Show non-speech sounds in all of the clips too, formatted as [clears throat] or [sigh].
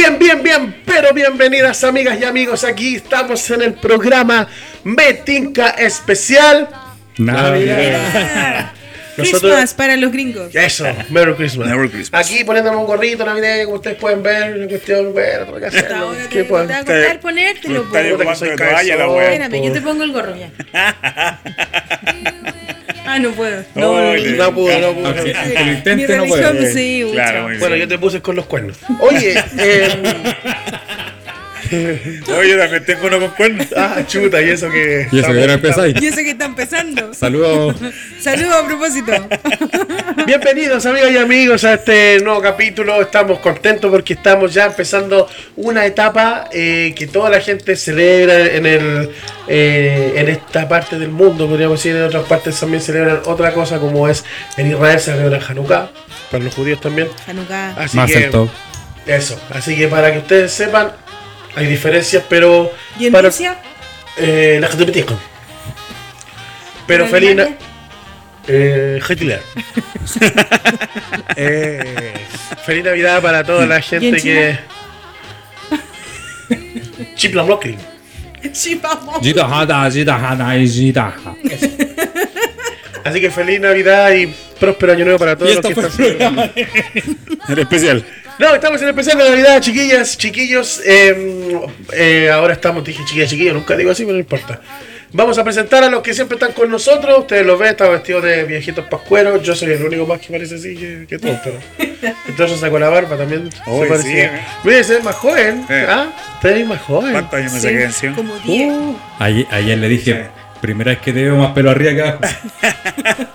Bien, bien, bien, pero bienvenidas amigas y amigos. Aquí estamos en el programa Metinca Especial. Navidad. [laughs] Nosotros- Christmas para los gringos. Eso, Merry Christmas. Merry Christmas. Aquí poniéndome un gorrito navideño, como ustedes pueden ver, una cuestión, bueno, tengo que hacerlo. ¿Qué te, va a costar ponértelo. Espérame, yo te pongo el gorro ya. [laughs] ah, no puedo. No, Oh, no, le- No pude, no pude. Aunque- no. aunque lo Mi intente, no religión, puede. sí, Claro, Bueno, bien. yo te puse con los cuernos. Oye, eh, [laughs] [laughs] Oye, yo también tengo uno con cuernos. ah, chuta, y eso que. Y eso que ahora empezáis. Y eso que está empezando. Saludos. [laughs] Saludos a propósito. [laughs] Bienvenidos amigas y amigos a este nuevo capítulo. Estamos contentos porque estamos ya empezando una etapa eh, que toda la gente celebra en el eh, en esta parte del mundo, podríamos decir. En otras partes también celebran otra cosa como es en Israel se celebra Hanukkah, para los judíos también. Hanukkah. Así Más que el top. eso, así que para que ustedes sepan, hay diferencias, pero ¿Y en para Rusia? eh, la gente me Pero ¿En feliz na- Alemania? eh, Hitler. [laughs] Eh, feliz Navidad para toda la gente en que. [laughs] Chipla ha. Así que feliz Navidad y próspero año nuevo para todos Y los que están fue el celebrando. [laughs] En especial. No, estamos en el especial de Navidad, chiquillas, chiquillos. eh, eh, ahora estamos, dije chiquillas, chiquillos, nunca digo así, pero no importa. Vamos a presentar a los que siempre están con nosotros. Ustedes los ven, están vestidos de viejitos pascueros. Yo soy el único más que parece así que, que todos, pero. [laughs] Entonces sacó la barba también. Oye, se sí, eh. Mire, se ve más joven. Eh. ¿Ah? Usted es más joven. ¿Cuántos años me Sí, saqué encima? como 10. Ayer, ayer le dije, primera vez que te veo más pelo arriba que abajo. [laughs]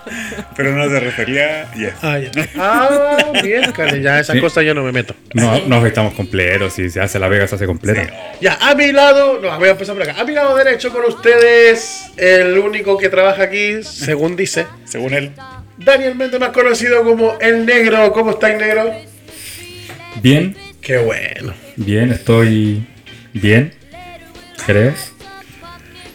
Pero no te refería. Ya. Ah, ya. Ah, bien, Cale, ya esas Sí. cosas yo no me meto. No, nos estamos completos. Si se hace la vega, se hace completa. Ya, a mi lado, no, voy a empezar por acá. A mi lado derecho con ustedes, el único que trabaja aquí, según dice, Según él. Daniel Méndez, más conocido como El Negro. ¿Cómo está el Negro? Bien, Qué bueno. bien, estoy bien. ¿Crees?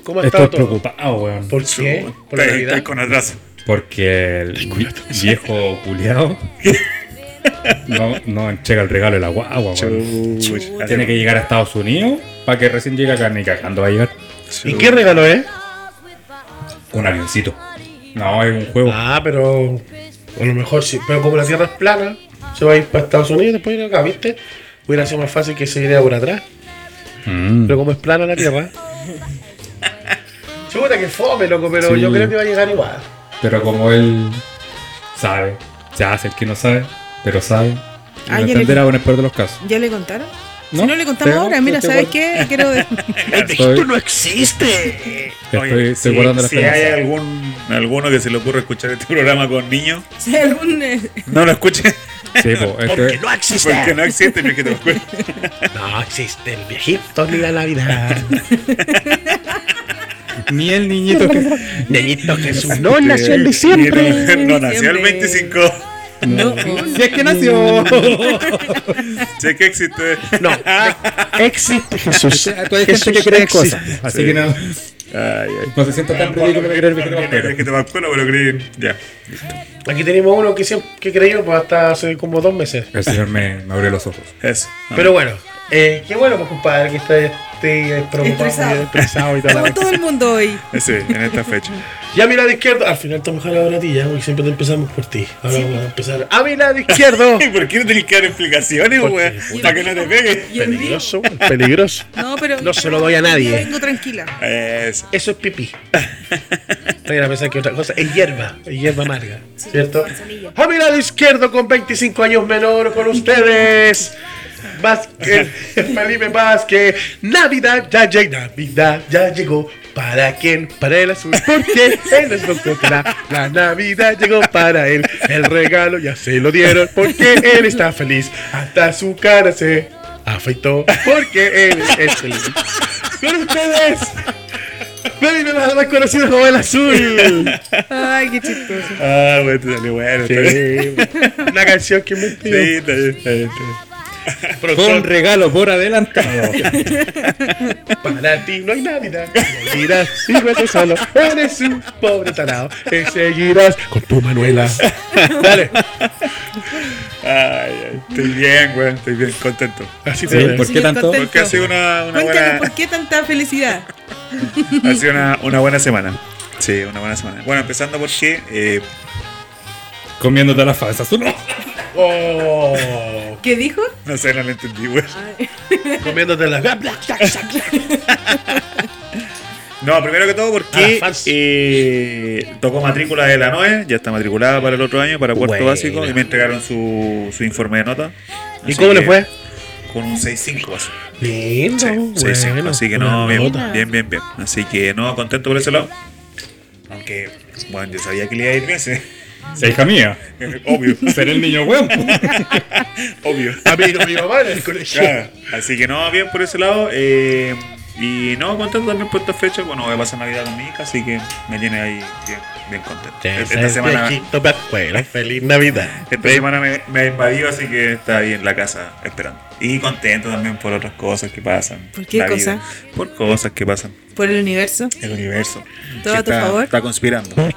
¿Cómo estado Estoy todo? preocupado, weón. ¿Por qué? ¿Por la Navidad? estoy con atraso. Porque el vi- viejo culiado [laughs] no, no entrega el regalo de la guagua, weón. Chuch. Tiene que llegar a Estados Unidos para que recién llegue acá ni cagando va a llegar. ¿Y qué regalo es? Un avioncito. No, es un juego. Ah, pero a lo mejor sí. Pero como la Tierra es plana, se va a ir para Estados Unidos y después ir acá, ¿viste? Hubiera sido más fácil que se viniera por atrás. Mm. Pero como es plana la Tierra. [laughs] Chuta que fome, loco, pero Sí. yo creo que va a llegar igual. Pero como él sabe, se hace el que no sabe, pero sabe. Ah, lo ya le- entenderá con el peor de los casos. ¿Ya le contaron? No, si no le contamos ahora, mira, ¿sabes qué? [laughs] Quiero. [laughs] Estoy, no existe! estoy, estoy si, guardando la si hay algún, alguno que se le ocurre escuchar este [laughs] programa con niños, si hay algún. eh, no lo escuche. Sí, po, esto Porque es- no existe. Porque no existe lo cuente. No existe el viejito ni la Navidad. ni el niñito que. Niñito Jesús no nació en diciembre. No, nació el Diciembre. 25. no, Si es que nació. Sé que existe. No, existe Jesús. Hay gente que cree cosas. Así Sí. que no, Ay, ay. no se sienta tan ridículo de creer que te va a Es creer. que te va pero creí. Ya. Aquí tenemos uno que siempre que creyó pues hasta hace como dos meses. El señor me, me abrió los ojos. Eso. Pero bueno, eh, qué bueno pues compadre que esté, esté preocupado Estresado. y estresado y toda la como todo el mundo hoy. [laughs] Sí, en esta fecha. Y a mi lado izquierdo, al final te mejor ahora a ti ya, porque siempre te empezamos por ti. Ahora vamos a empezar. A mi lado izquierdo. [laughs] ¿Y por qué no tenés que dar explicaciones, puta, Para que no te pegue. Peligroso, peligroso. No, pero. No se lo doy a nadie. Yo vengo tranquila. Eso. Eso es pipí. Vayan a pensar que otra cosa es hierba, es hierba amarga, ¿cierto? A mi lado izquierdo, con 25 años menor, con [laughs] ustedes. Vázquez, [laughs] Felipe Vázquez. Navidad ya llegó, Navidad ya llegó. ¿Para quién? Para el azul. Porque él es loco que la, la Navidad llegó para él. El regalo ya se lo dieron porque él está feliz. Hasta su cara se afeitó porque él es feliz. Con ustedes. Felipe más más conocido como el azul. Ay, qué chistoso. Ah, bueno, te salió bueno. Sí, una canción que me Sí, está bien, está bien, está bien. Con regalo por adelantado. [laughs] Para ti no hay Navidad. Seguirás síguete solo. Eres un pobre tarado. Te seguirás con tu Manuela. [laughs] Dale. Ay, ay, estoy bien, weón, estoy bien contento. Así Sí, ¿por qué tanto? contento. Porque ha sido una, una Cuéntanos, buena, ¿por qué tanta felicidad? [laughs] ha sido una, una buena semana. Sí, una buena semana. Bueno, empezando porque eh, Comiéndote las falsas. No. Oh, ¿Qué dijo? no sé, no lo entendí, weón. comiéndote la [laughs] No, primero que todo porque eh, tocó matrícula de la NOE, ya está matriculada para el otro año, para cuarto Buena. básico, y me entregaron su, su informe de nota. ¿Y Así cómo le fue? Con un 6-5 pasó. Lindo. Sí, 6-5, bueno, así que no, bien, bien, bien, bien. Así que no, contento por ese lado. Aunque, bueno, yo sabía que le iba a ir bien, Sí, hija mía. [laughs] obvio, Ser el niño weón. [laughs] obvio. Amigo de mi mamá en el colegio. Claro, Así que no, bien por ese lado. eh, y no, contento también por esta fecha. Bueno, voy a pasar Navidad con mi hija, así que me tiene ahí bien, bien contento. Esta semana, Viejito Pascuela, Feliz Navidad. esta semana me, me ha invadido, así que está ahí en la casa esperando. Y contento también por otras cosas que pasan. ¿Por qué la cosa? vida, Por cosas que pasan. ¿Por el universo? El universo. ¿Todo a tu está, favor? Está conspirando. Tengo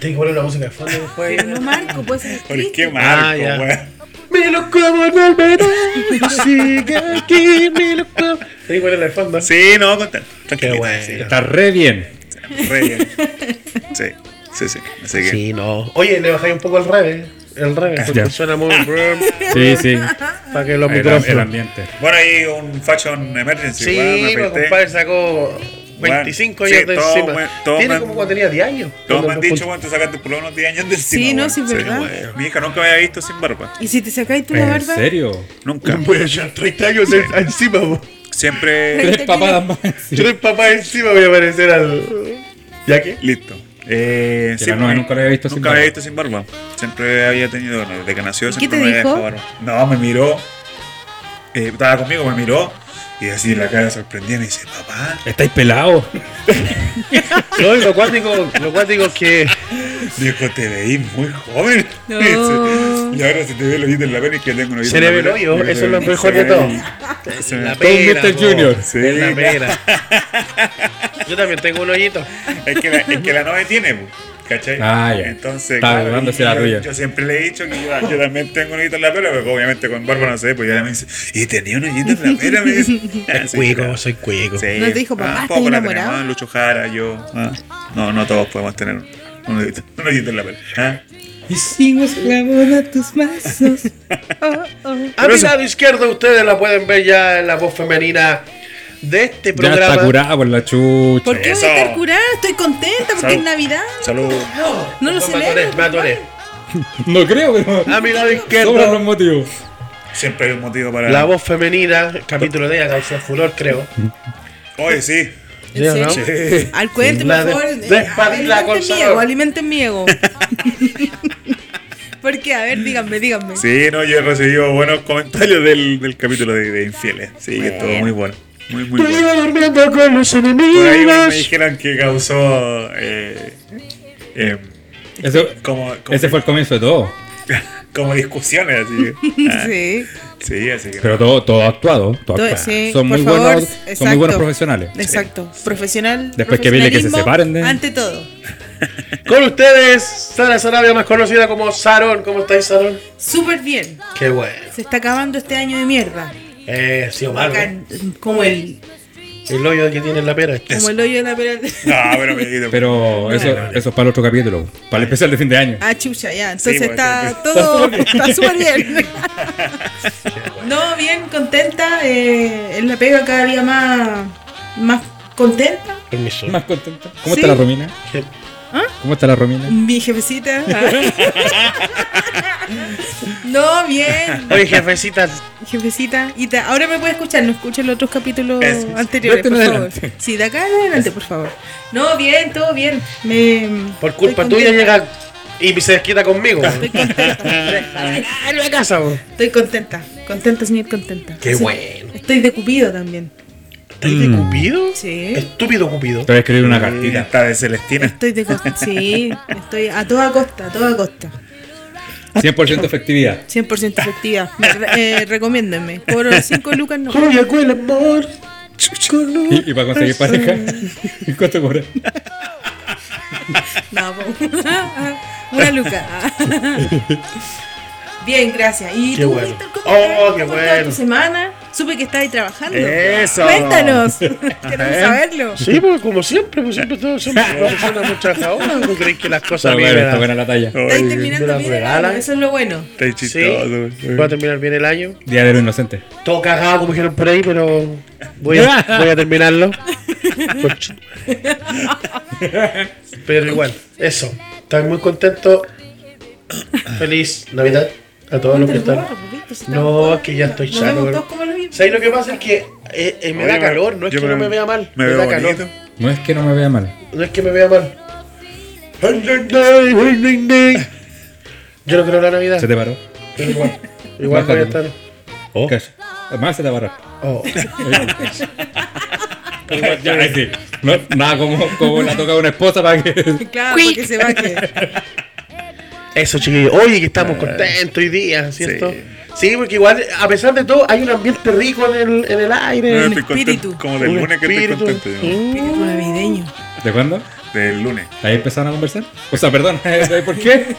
que poner una música de fondo después. No, Marco, pues es ¿Por triste. qué Marco, Ah? Me lo como en el verano. Sigue aquí, me lo como. Tengo que ponerla de fondo. Sí, no, contento. Tranquilito, bueno. sí, Está re bien. Re bien. Sí, sí, sí. Así que. Sí, no. Oye, le bajáis un poco el revés. El revés, porque suena muy. Sí, sí. Para que los El, el micrófonos. ambiente. Bueno, hay un fashion emergency. Sí, mi compadre sacó 25 Bueno, años sí, de todo encima. buen- todo Tiene como cuando tenía 10 años. Todos me han dicho, bueno, te sacaste por lo menos 10 años de encima. Sí, no, weón. sí, es verdad. weón. Mi hija nunca me había visto sin barba. ¿Y si te sacáis tú la ¿En barba? serio? Nunca. Voy a echar 30 años en- encima, vos. Siempre. Tres papadas más. Yo Tres papás encima voy a aparecer al. ¿Ya qué? Listo. Eh, me- nunca la había visto sin Nunca había barba. visto sin barba. Siempre había tenido, bueno, desde que nació, ¿Y qué siempre te me había dijo? dejado barba. No, me miró. eh, estaba conmigo, me miró. Y así la cara sorprendida me dice, papá. Estáis pelados. [laughs] No, y lo cuático, lo cuático es que. Dijo, te veí muy joven. No. [laughs] Y ahora se te ve el ojito en la pena y que tengo un ojito Se en le ve el pera. hoyo, eso es lo mejor de todo. [laughs] La Todo pera, Mr. Junior. Sí. La pera. [laughs] Yo también tengo un hoyito. Es que la, es que la novia tiene, ¿cachai? Ah, ya. Entonces, yo, siempre le he dicho que yo, yo también tengo un hoyito en la pera, pero obviamente con barba no sé, pues ya me dice, y tenía un hoyito en la pera, me dice. Ah, sí, Cuico, claro. soy cuico. Sí. ¿No te dijo, papá, Ah, poco la enamorado? tenemos, Lucho Jara, yo. ah. No, no todos podemos tener un [laughs] hoyito en la pera. ¿ah? Y sigo esclavo a tus besos. [laughs] Oh, oh. A Pero mi eso- lado izquierdo ustedes la pueden ver ya en la voz femenina de este Ya programa. está curada por la chucha. ¿Por qué voy Eso. a estar curada? Estoy contenta porque Salud. es Navidad. Salud. No lo me atoré, celebro. me atoré. [laughs] No creo, pero. A mi lado Sobran los izquierdo, motivos. Siempre hay un motivo para. la voz femenina, capítulo de ella causó furor, creo. Oye, sí. ¿En ¿Sí o no? Sí. Al cuente, espadila con alimenten mi ego, alimenten mi ego. [laughs] ¿Por qué? A ver, díganme, díganme. Sí, no, yo he recibido buenos comentarios del, del capítulo de, de Infieles. Sí, que estuvo muy bueno. Muy, muy bueno. iba durmiendo con los Por ahí me enemigos. dijeron que causó. Eh, eh, Eso, como, como, ese fue el comienzo de todo. [laughs] como discusiones, así. que- [laughs] ah, Sí. Sí, así que. Pero todo, todo actuado. Todo Todo- actuado. sí, son, por muy favor, buenos, son muy buenos profesionales. Exacto. Profesional. Después que dile que se separen de- Ante todo. [laughs] Con ustedes, Sara Sarabia, más conocida como Sarón. ¿Cómo estáis, Sarón? Súper bien. Qué bueno. Se está acabando este año de mierda. Eh, sí, Omar. Como el, El hoyo que tiene en la pera. como el hoyo de la pera. No, pero amiguito. Pero eso, eso es para el otro capítulo. Para el especial de fin de año. Ah, chucha, ya. Entonces pues, está está todo. Está [laughs] súper bien. [laughs] no, bien, contenta. Eh, en la pega cada día más, más contenta. Permiso. Más contenta. ¿Cómo Sí. está la Romina? [laughs] ¿Qué? ¿Cómo está la Romina? Mi jefecita. [laughs] no, bien. Oye, jefecita, Jefecita. Y ta- ahora me puede escuchar, no escuchen los otros capítulos Eso. anteriores, por favor. Sí, de acá en adelante, por favor. No, bien, todo bien. Me, por culpa tuya llega y se desquita conmigo. Estoy contenta. [laughs] Casa. Estoy contenta. Contenta, señor, contenta. Qué Sí. bueno. Estoy de Cupido también. ¿Estás de Cupido? Sí. Estúpido Cupido. Te voy a escribir una cartita. está de Celestina. Estoy de costa. Sí, estoy a toda costa, a toda costa. 100% efectividad. 100% efectiva. Me re- eh, recomiéndenme. Por 5 lucas no. ¿Cómo llegó el amor? Y, y para conseguir pareja, ¿cuánto cobra? No, po. [laughs] Una luca. Bien, gracias. ¿Y Qué tú, bueno. Víctor, cómo Oh, qué ¿Cómo está bueno. tu semana? Supe que estabas trabajando. Eso. Cuéntanos. [laughs] [laughs] Queremos saberlo. Sí, pues como siempre, pues siempre todos somos personas muy trabajadoras. ¿No creéis que las cosas buena, me está buena la talla. Estáis terminando la bien el regalan. año, eso es lo bueno. Está Sí, chistoso. voy a terminar bien el año. Día de los inocentes. Todo cagado, como dijeron por ahí, pero voy a, [laughs] voy a terminarlo. Pero igual, eso. Estoy muy contento. Feliz Navidad a todos los que están. No, es que ya estoy Nos ¿Sabes lo que pasa? Es que eh, eh, me Oye, da calor, no es que no me vea mal. Me, Me, veo da calor. No es que no me vea mal. No es que me vea mal. Yo no creo en la Navidad. Se te paró. pero igual. Igual voy a estar. Oh. ¿Qué? Más se te paró. Oh. Sí. No, nada como, como la toca una esposa para que. Claro, porque se va que. Eso, chiquillos. Oye, que estamos contentos hoy día, ¿cierto? Sí. Porque igual, a pesar de todo, hay un ambiente rico en el, en el aire. No, estoy contento, espíritu. Como del un lunes que estoy espíritu. contento. yo. Espíritu navideño. ¿De cuándo? Del lunes. Ahí empezaron a conversar. O sea, perdón, [laughs] ¿sabes por qué?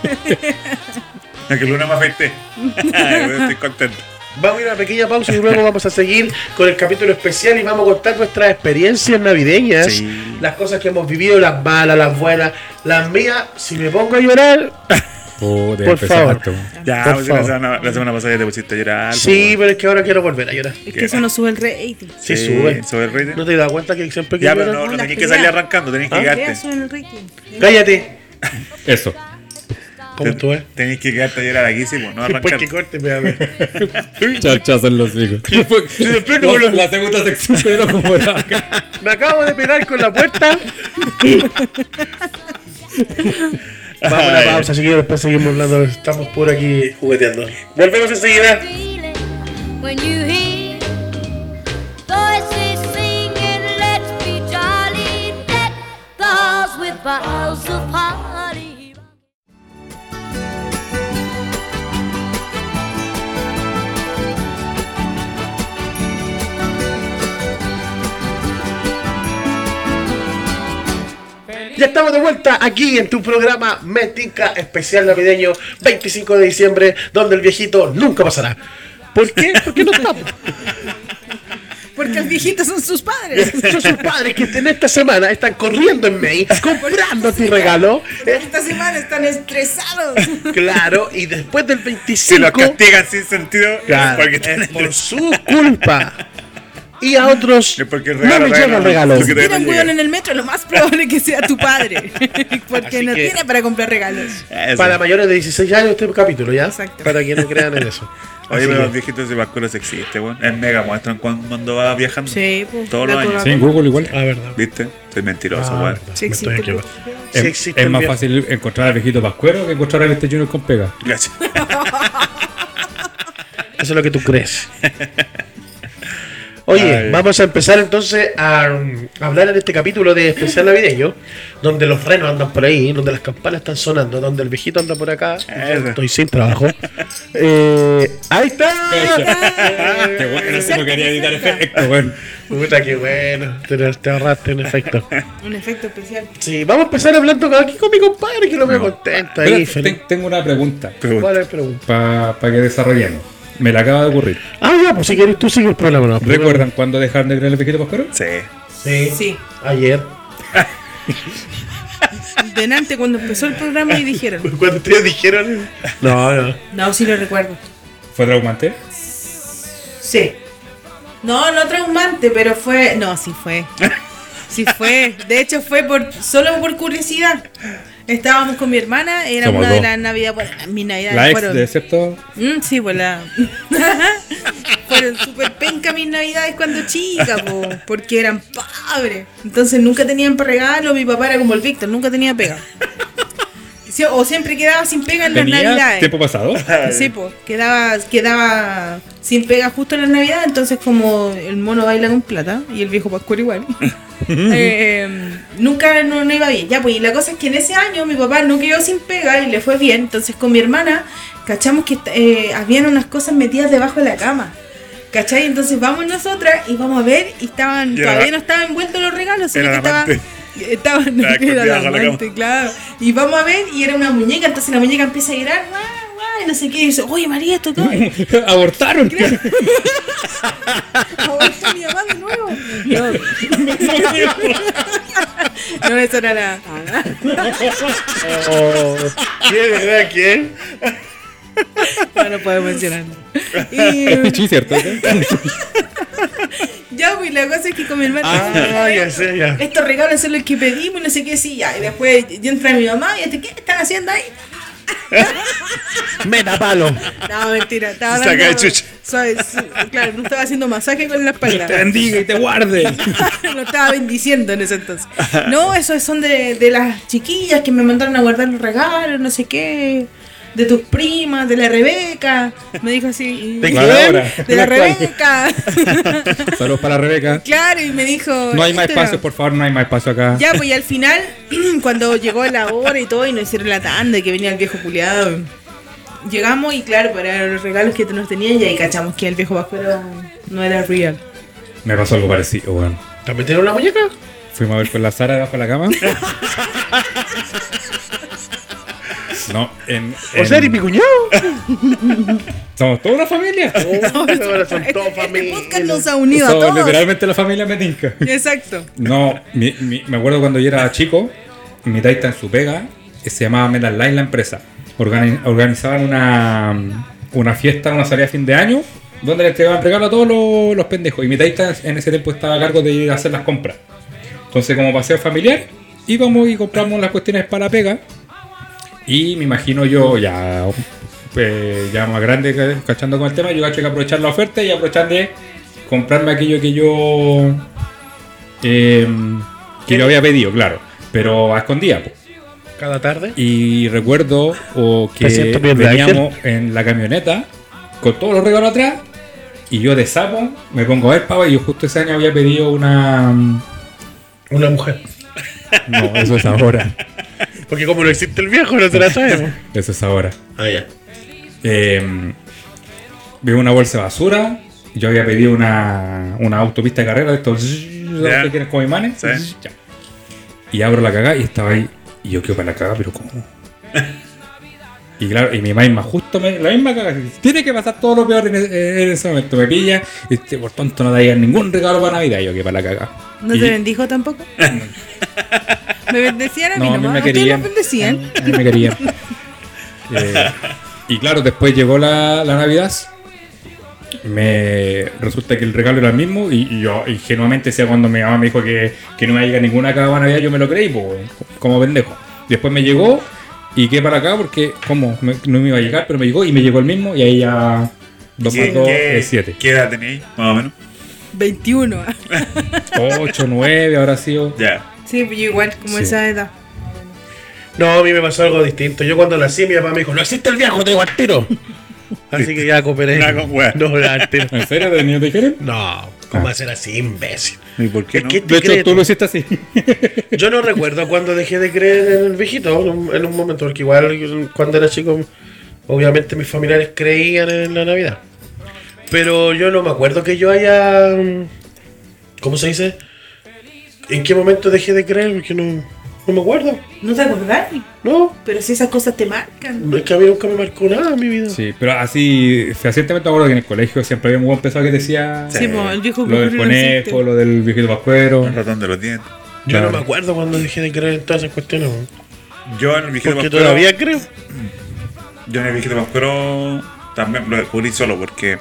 Que el lunes me afecté. [laughs] estoy contento. Vamos a ir a una pequeña pausa y luego vamos a seguir con el capítulo especial y vamos a contar nuestras experiencias navideñas. Sí. Las cosas que hemos vivido, las malas, las buenas. Las mías, si me pongo a llorar, [laughs] Oh, de Por favor. harto. Ya, Por pues, la, semana, la semana pasada ya te pusiste a llorar. sí, pero es que ahora quiero volver a llorar. Es que eso no sube el rating. Sí, sube. Sube el rating. ¿No te das cuenta que siempre que ya, pero no, no que salir arrancando, tenéis que ¿Ah? quedarte. El rating. Cállate. Eso. ¿Cómo tú ves? Tenéis que quedarte a llorar aquí, sí, pues, no Después arrancar. que corte, me a ver. [laughs] Chachazo en los hijos. después [laughs] la, segunda sección, pero como era acá. [laughs] Me acabo de pegar con la puerta. Vamos a una pausa, chiquillos. Después seguimos hablando. Estamos por aquí jugueteando. Volvemos enseguida. Ya estamos de vuelta aquí en tu programa Metica Especial Navideño 25 de diciembre, donde el viejito nunca pasará. ¿Por qué? Porque no estamos. Porque los viejitos son sus padres. Son sus padres que en esta semana están corriendo en May, comprando tu regalo. Esta semana están estresados. Claro, y después del 25. Si los castigan sin sentido, Claro, porque es por su culpa. Y a otros Es porque el no regalo les llega el regalo. Tiene un no hueón en el metro, lo más probable es que sea tu padre. [laughs] Porque Así no que- tiene para comprar regalos. Eso. Para mayores de 16 años este capítulo, ¿ya? Exacto. Para que no crean en eso. [laughs] Oye, Así pero que- los viejitos de Vascuras existe, weón. En Mega muestran cuando, va viajando. Sí, pues. Todos los años. Sí, en Google igual. Ah, verdad. ¿Viste? Soy mentiroso, Ah, weón. Sí Me estoy existe, equivocando. pues. Sí Es, existe es más fácil encontrar al viejito pascuero que encontrar al este Junior con pega. Gracias. Eso es lo que tú crees. [laughs] Oye, Ay. vamos a empezar entonces a um, hablar en este capítulo de especial navideño, donde los renos andan por ahí, donde las campanas están sonando, donde el viejito anda por acá. Eso. Estoy sin trabajo. [laughs] Eh, ¡Ahí está! [laughs] Qué bueno, eso no quería editar efecto, bueno. Puta, qué bueno. Te, te ahorraste un efecto. [laughs] Un efecto especial. Sí, vamos a empezar hablando aquí con mi compadre, que lo veo contento ahí. Ten- tengo una pregunta ¿Cuál es la pregunta? para que desarrollemos. Me la acaba de ocurrir. Ah, ya, pues si quieres tú sigue el programa. ¿no? ¿Recuerdan cuándo dejaron de creer el viejito pascuero? Sí. Sí. Sí. Ayer. [laughs] Delante cuando empezó el programa y dijeron. [laughs] Cuando ustedes dijeron. No, no. No, sí lo recuerdo. ¿Fue traumante? Sí. No, no traumante, pero fue. No, sí fue. Sí fue. De hecho, fue por solo por curiosidad. Estábamos con mi hermana, era Somos una de las navidades. Bueno, mis navidades La ex fueron. de cierto. Mm, sí, pues la. [laughs] fueron súper penca mis navidades cuando chica, po, porque eran pobres. Entonces nunca tenían para regalo. Mi papá era como el Víctor, nunca tenía pega. Sí, O siempre quedaba sin pega en las ¿Tenía navidades. tiempo pasado? [laughs] Sí, pues, quedaba, quedaba sin pega justo en la Navidad, entonces como el mono baila con plata y el viejo Pascual igual. [laughs] eh, nunca no, no iba bien. Ya, pues, y la cosa es que en ese año mi papá no quedó sin pega y le fue bien. Entonces con mi hermana cachamos que eh, habían unas cosas metidas debajo de la cama. ¿Cachai? Entonces vamos nosotras y vamos a ver y estaban, Y todavía no estaban envueltos los regalos, sino que la Estaba era escondida la amante, claro. Y vamos a ver y era una muñeca, entonces la muñeca empieza a llorar, guau, guau, y no sé qué. Y dice, oye María, esto qué. [laughs] Abortaron. [laughs] Abortó mi mamá de nuevo. No. [laughs] no, eso era la. Oh, ¿Quién era quién? No, no puedo mencionarlo. Y Sí, cierto. Ya, pues la cosa es que con mi hermano. Ah, ya sé, ya. Estos regalos son los que pedimos y no sé qué, sí, ya. Y después entra mi mamá y este, ¿qué están haciendo ahí? [laughs] Metapalo. No, mentira, estaba Saca dando. de chucha. suave, sí, claro, no estaba haciendo masaje con la espalda. Te bendiga y te guarde. [laughs] lo estaba bendiciendo en ese entonces. No, esos son de, de las chiquillas que me mandaron a guardar los regalos, no sé qué. De tus primas, de la Rebeca. Me dijo así. ¿De? De la [laughs] Rebeca. [laughs] Saludos para Rebeca. claro, y me dijo. No hay más esto era- espacio, por favor, no hay más espacio acá. Ya, pues y al final, [clears throat] cuando llegó la hora y todo, y nos hicieron la tanda, y que venía el viejo culiado, llegamos y claro, para los regalos que nos tenían, y ahí cachamos que el viejo vascuero no era real. Me pasó algo parecido, weón. ¿También tiene una muñeca? Fuimos a ver con la Sara debajo de la cama. [laughs] No, en. O en- sea, ¿y mi cuñado? Somos toda una familia. [laughs] Ahora son todos Este familia. podcast nos ha unido a Somos todos. literalmente la familia Metinca. Exacto. No, mi- mi- me acuerdo cuando yo era chico, mi taita en su pega, que se llamaba Metal Line la empresa. Organi- organizaban una, una fiesta, una salida de fin de año, donde le entregaban regalo a todos los, los pendejos. Y mi taita en ese tiempo estaba a cargo de ir a hacer las compras. Entonces, como paseo familiar, íbamos y compramos las cuestiones para la pega. Y me imagino yo, ya, pues, ya más grande, ca- cachando con el tema, yo cacho que aprovechar la oferta y aprovechar de comprarme aquello que yo eh, que yo había pedido, claro, pero a escondida. po. Cada tarde. Y recuerdo que veníamos en la camioneta con todos los regalos atrás y yo de sapo me pongo a ver, pava, y yo justo ese año había pedido una... Una mujer. No, eso es ahora. [laughs] Porque como no existe el viejo, no te la traemos. Eso es ahora. Ah, ya. Eh, veo una bolsa de basura. Yo había pedido una, una autopista de carrera de estos Ya. que tienes como imanes. Sí. Ya. Y abro la cagada y estaba ahí. Y yo quedo para la cagada, pero ¿cómo? [laughs] Y claro, y mi mamá justo me, la misma cagada. Tiene que pasar todo lo peor en, ese- en ese momento. Me pilla. Y este, por tanto no daría ningún regalo para Navidad. Yo que para la cagada. ¿No Y- te bendijo tampoco? [laughs] me bendecían a mí No, a mí me ¿Ustedes querían. nos bendecían? A mí me querían. [laughs] Eh, y claro, después llegó la, la Navidad. Me resulta que el regalo era el mismo. Y, y yo ingenuamente, sea cuando mi mamá me dijo que, que no me iba a llegar ninguna cagada Navidad, yo me lo creí, po, como pendejo. Después me llegó y quedé para acá porque, ¿cómo? Me- no me iba a llegar, pero me llegó y me llegó el mismo. Y ahí ya. 2 ¿Qué, más 2 qué- es 7. ¿Qué edad tenéis? Más o menos. 21. 8, 9 habrá sido. Ya. Sí, pues yo igual, como Sí. esa edad. No, a mí me pasó algo distinto. Yo cuando nací, mi papá me dijo, no existe el viejo, te digo al tiro. [laughs] Así que ya cooperé. No, al tiro. ¿En serio de niños te quieren? No, ¿cómo hacer así, imbécil? ¿Y por qué no? que- De hecho, tú lo hiciste así. [laughs] Yo no recuerdo cuando dejé de creer en el viejito, en un, en un momento, porque igual cuando era chico, obviamente mis familiares creían en la Navidad. Pero yo no me acuerdo que yo haya... ¿Cómo se dice? ¿En qué momento dejé de creer? Porque no, no me acuerdo. ¿No te acordás? No, Pero si esas cosas te marcan. es que a mí nunca me marcó nada en mi vida. Sí, pero así, fehacientemente me acuerdo que en el colegio siempre había un buen pesado que decía Sí, pues el viejo lo del no conejo, lo del viejito pascuero. El ratón de los dientes. Yo Claro. no me acuerdo cuando dejé de creer en todas esas cuestiones. Yo en el viejito Porque pascuero. todavía creo. Yo en el viejito pascuero también lo descubrí solo porque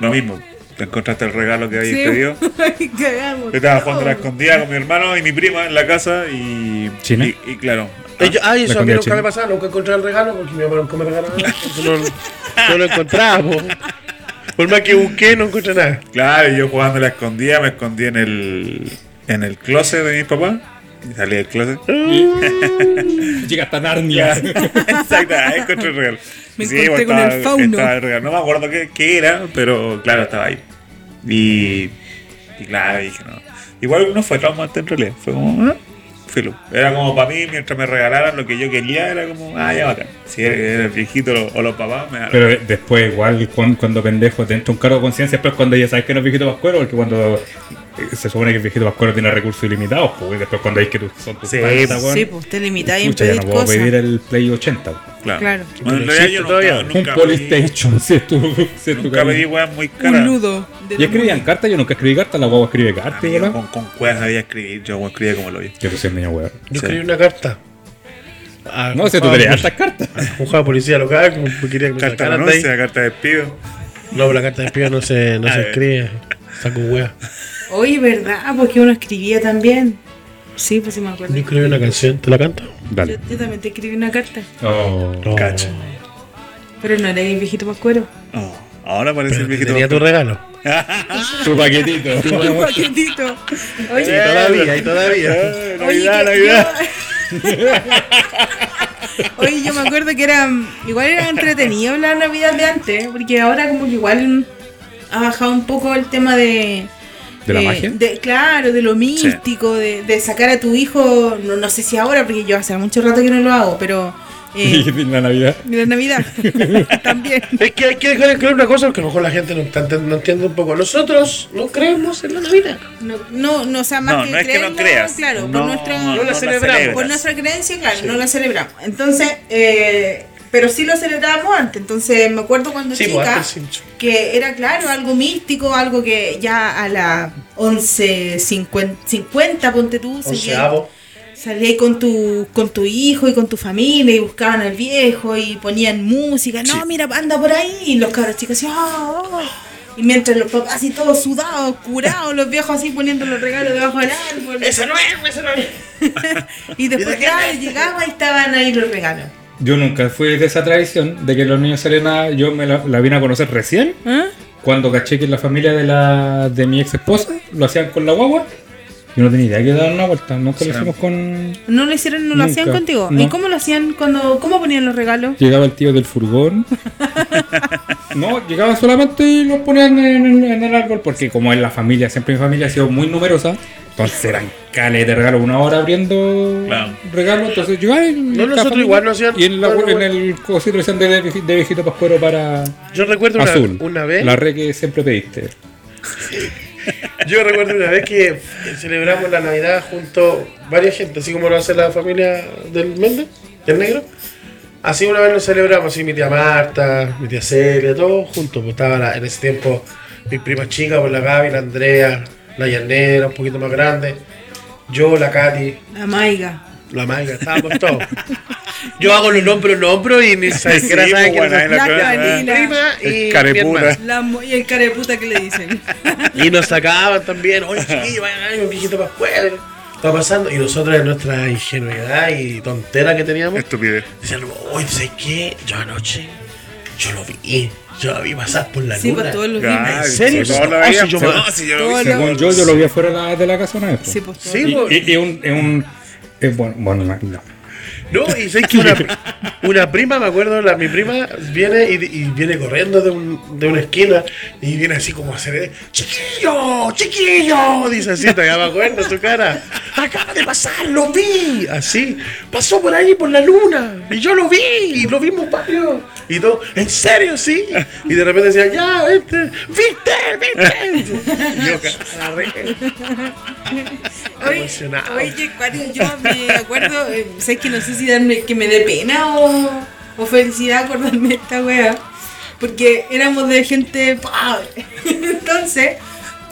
lo mismo. Te encontraste el regalo que habías Sí. pedido. [laughs] Ay, cagamos. Yo estaba jugando a la escondida con mi hermano y mi prima en la casa y. ¿China? Y, y claro. Yo- Ay, eso a mí nunca china. me pasaba, nunca encontré el regalo porque mi mamá nunca me regalaba nada. No, no lo [laughs] encontraba, po. Por más que busqué, no encontré nada. Claro, y yo jugando a la escondida me escondí en el. en el closet de mi papá. Y salí del closet. [laughs] [laughs] Llega hasta Narnia. [laughs] Exacto, ahí encontré el regalo. Me Sí, encontré pues, con el estaba- fauno. estaba el regalo. No me acuerdo qué, qué era, pero claro, estaba ahí. Y, y claro, dije, no. Igual no fue traumante en realidad. Fue como, ah, filo. Era como para mí, mientras me regalaran lo que yo quería, era como, ah, ya bacán. Si era, era el viejito o los- o los papás, me lo Pero de- después, igual, cuando, cuando pendejo te entra un cargo de conciencia, después cuando ya sabes que no es viejito pascuero, porque cuando se supone que el viejito Pascuero tiene recursos ilimitados, pues después cuando hay que tu- son tus Sí, panzas, weón, Sí, pues te limitáis en pucha, ya pedir no puedo cosas. pedir el Play 80. weón. Claro. Claro. Bueno, en No realidad existe yo nunca, todavía. Un nunca Polystation, si es tu, si es tu nunca pedí [laughs] weas muy Un caras. nudo. de ¿Y escribían cartas? Yo nunca escribí cartas, la guagua escribe cartas, Amigo, con, con cuevas sabía escribir, yo escribía como lo vi. Que tú seas niño, weón. Yo Sí. escribí una carta. a- No, si tú a- tenías hartas cartas. [laughs] Un de policía local, como que quería que me Carta anuncia, carta de despido. No, pero la carta de espía no se, no se [laughs] escribe. Saco wea. Oye, ¿verdad? Porque uno escribía también. Sí, pues sí me acuerdo. Yo escribí una canción, ¿te la canto? Dale. yo también te escribí una carta. Oh. No. Cacha. Pero no era el viejito Pascuero. Oh, ahora parece el Pero viejito. tenía tu regalo. [laughs] Tu paquetito. Un [laughs] paquetito. Sí, Oye, todavía, y todavía. Eh, Oye, Navidad, Navidad. yo- [laughs] Oye, yo me acuerdo que era igual era entretenido la Navidad de antes, porque ahora como que igual ha bajado un poco el tema de ¿De la eh, magia? de- claro, de lo místico, de, de sacar a tu hijo, no, no sé si ahora, porque yo hace mucho rato que no lo hago, pero [laughs] Y eh, la Navidad. de la Navidad [laughs] también. Es que hay que dejar de creer una cosa porque a lo mejor la gente no, está- no entiende un poco. Nosotros no creemos en la Navidad. No, no, no, o sea, más No, que no es que no creas. claro, por no, nuestra no la celebramos. por nuestra creencia, claro, no la celebramos. Entonces, eh, pero sí lo celebrábamos antes. Entonces, me acuerdo cuando Sí, pues chica que era, claro, algo místico, algo que ya a las 11.50, 50, ponte tú, salía, Onceavo. salía ahí con tu, con tu hijo y con tu familia y buscaban al viejo y ponían música. No, Sí. mira, anda por ahí. Y los cabros chicos así, "Ah, ah". Y mientras los papás así todos sudados, curados, los viejos así poniendo los regalos debajo del árbol. Esa no es, esa no es. [laughs] Y después, claro, llegaba y estaban ahí los regalos. Yo nunca fui de esa tradición de que los niños salían a... Yo me la, la vine a conocer recién, ¿Ah? cuando caché que la familia de la de mi ex esposa lo hacían con la guagua. Yo no tenía idea que dar una vuelta, nunca lo Sí. hicimos con... ¿No lo hicieron, no lo Nunca, hacían contigo? no. ¿Y cómo lo hacían cuando, cómo ponían los regalos? Llegaba el tío del furgón. [laughs] no, llegaban solamente y los ponían en, en- en el árbol, porque como en la familia, siempre mi familia ha sido muy numerosa, entonces eran cales de regalo, una hora abriendo Claro. regalos, entonces llegaban y No, la nosotros familia- igual nos hacían- Y en, la- bueno, en bueno. el cosito de, de, de viejito pascuero para Yo recuerdo una, azul. una vez. La re que siempre pediste. [laughs] Yo recuerdo una vez que celebramos la Navidad junto varias gente, así como lo hace la familia del Méndez, del negro. Así una vez lo celebramos, así mi tía Marta, mi tía Celia, todos juntos. Pues estaba la- en ese tiempo mis primas chicas, pues la Gaby, la Andrea, la Yanera, un poquito más grande. Yo, la Katy, La maiga. la Maiga, estábamos todos. [laughs] Yo hago los nombres, nombres y ni [laughs] Sí, saben pues, bueno, ahí son. la prima y El careputa. La y el cara de puta que le dicen. [laughs] Y nos sacaban también, oye chiquillo, vayan a un viejito Pascual. Está pasando. Y nosotros en nuestra ingenuidad y tontera que teníamos, Estupidez. decíamos, oye, ¿sabes qué? Yo anoche, yo lo vi. Yo lo vi pasar por la Sí, luna. pues todos los Ah, vimos. ¿En serio? sí, todos lo si yo No, me- si yo lo Todos vi. lo- Según yo, yo lo vi afuera de la, de la casa una vez. Sí, pues. Sí, Y, pues. y- y un, es un es bueno, bueno, no, no. Y sé que una, una prima, me acuerdo, la, mi prima viene y, y viene corriendo de, un, de una esquina y viene así como a hacer, chiquillo, chiquillo, dice así, todavía me acuerdo su cara, acaba de pasar, lo vi, así, pasó por ahí por la luna y yo lo vi y lo vimos varios y todo, en serio, sí, y de repente decían, ya, viste, viste, viste, y yo agarré, Oye, oye, cuando yo me acuerdo, eh, sé que no sé si darme que me dé pena o, o felicidad acordarme de esta wea. Porque éramos de gente pobre. [laughs] Entonces,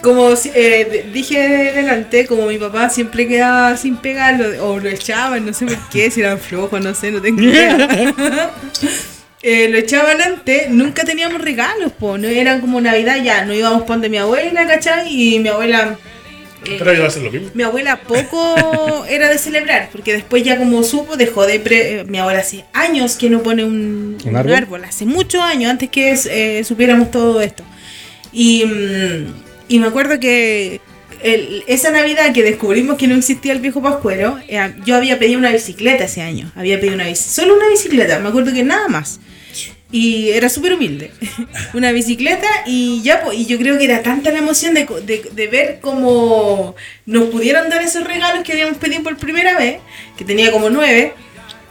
como eh, dije delante, como mi papá siempre quedaba sin pegarlo, o lo echaban, no sé por qué, si eran flojos, no sé, no tengo idea. [laughs] Eh, lo echaban antes, nunca teníamos regalos, po, no eran como Navidad ya, no íbamos para donde mi abuela, ¿cachai? Y mi abuela eh, pero yo voy a hacer lo mismo. mi abuela poco [laughs] era de celebrar, porque después ya como supo, dejó de... pre- eh, mi abuela hace años que no pone un, ¿Un un árbol? hace muchos años, antes que eh, supiéramos todo esto. Y, mm, y me acuerdo que el- esa Navidad que descubrimos que no existía el viejo Pascuero, eh, yo había pedido una bicicleta ese año, había pedido una bici, solo una bicicleta, me acuerdo que nada más. Y era súper humilde. [laughs] Una bicicleta y ya, pues, y yo creo que era tanta la emoción de, co- de, de ver cómo nos pudieron dar esos regalos que habíamos pedido por primera vez, que tenía como nueve,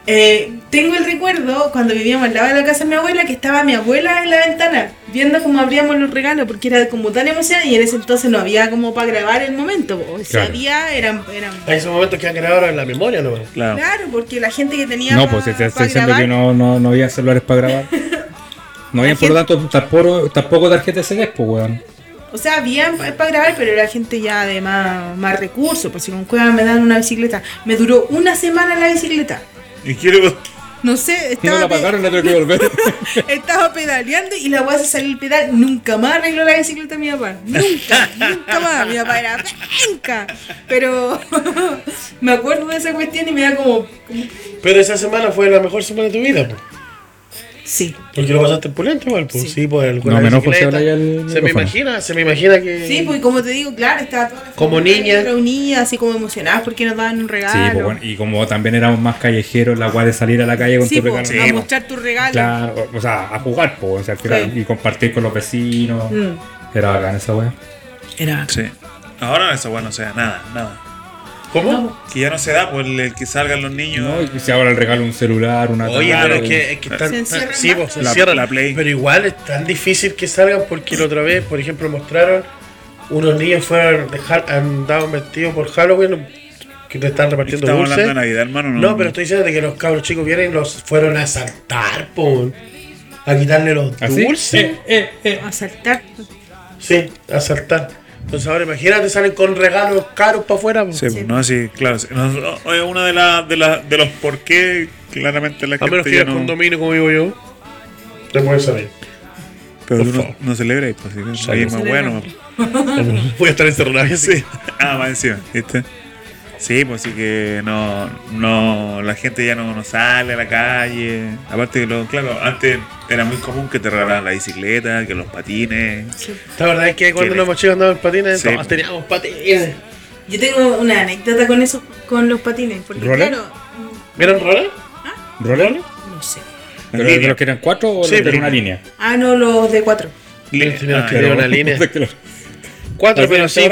Eh, tengo el recuerdo cuando vivíamos al lado de la casa de mi abuela que estaba mi abuela en la ventana viendo cómo abríamos los regalos porque era como tan emocionante y en ese entonces no había como para grabar el momento. O Claro. había, eran, eran Hay esos momentos que han grabado en la memoria, ¿no? Claro. Claro, porque la gente que tenía. No, pa- pues pa estoy diciendo que no, no, no había celulares para grabar. [laughs] No había, por lo tanto, tampoco, tampoco tarjetas CD, pues, weón. O sea, había para grabar, pero era gente ya de más, más recursos. Pues si con cueva me dan una bicicleta. Me duró una semana la bicicleta. Y quiero. No sé, No estaba, la pe- pagaron, la tuve que volver. [laughs] estaba pedaleando y la weá se salió el pedal. Nunca más arregló la bicicleta mi papá. Nunca, [laughs] nunca más. Mi papá era penca. Pero [laughs] me acuerdo de esa cuestión y me da como. como- Pero esa semana fue la mejor semana de tu vida, pues. Sí. Porque lo pasaste pulento igual, pues. Sí. Sí, pues el- No, me enojo si bicicleta. habla ya el Se me imagina, se me imagina que. Sí, pues como te digo, claro, estaba toda la Como niña. reunida, así como emocionadas porque nos daban un regalo. Sí, pues, bueno, y como también éramos más callejeros, la weá de salir a la calle con Sí, tu pues, regalo. a mostrar tu regalo. Claro, o sea, a jugar, pues, o sea, Sí. y compartir con los vecinos. Mm. Era bacán esa weá. Era. Sí. Ahora esa weá no se da nada, nada. ¿Cómo? Que ya no se da por el que salgan los niños. ¿no? Y que se ahora el regalo un celular, una Oye, pero es que, es que están, Se sí, más. pues, se La- Play. Pero igual es tan difícil que salgan porque la otra vez, por ejemplo, mostraron unos niños fueron andaban vestidos por Halloween que te están repartiendo Estamos dulces. hablando de Navidad, hermano. No, pero estoy diciendo de que los cabros chicos vienen y los fueron a asaltar, po. A quitarle los ¿Así? dulces. Eh, eh, eh. A saltar. Sí, a asaltar. Entonces ahora imagínate, salen con regalos caros para afuera. Sí, no, sí, claro. sí. No, no, es una de, las de, las de los por qué claramente la A menos que no. condominio como digo yo. Te puedes salir. Pero tú no, no celebras, pues sí, ahí es más bueno. [laughs] Voy a estar encerrado. Sí. Ah, más encima, ¿viste? Sí, pues sí que no, no, la gente ya no, no sale a la calle. Aparte que lo, claro, antes era muy común que te regalaran la bicicleta, que los patines. La verdad es que cuando ¿Qué? éramos chicos andábamos en patines, Sí, todos teníamos patines. Yo tengo una anécdota con eso, con los patines. Porque ¿Roller? claro, ¿Vieron roller? ¿Roller? no sé. ¿Pero de los que eran cuatro o Sí, los de línea. una línea? Ah, no, los de cuatro. Línea. Teníamos Ah, que una línea. [laughs] Los- Cuatro, pero sí.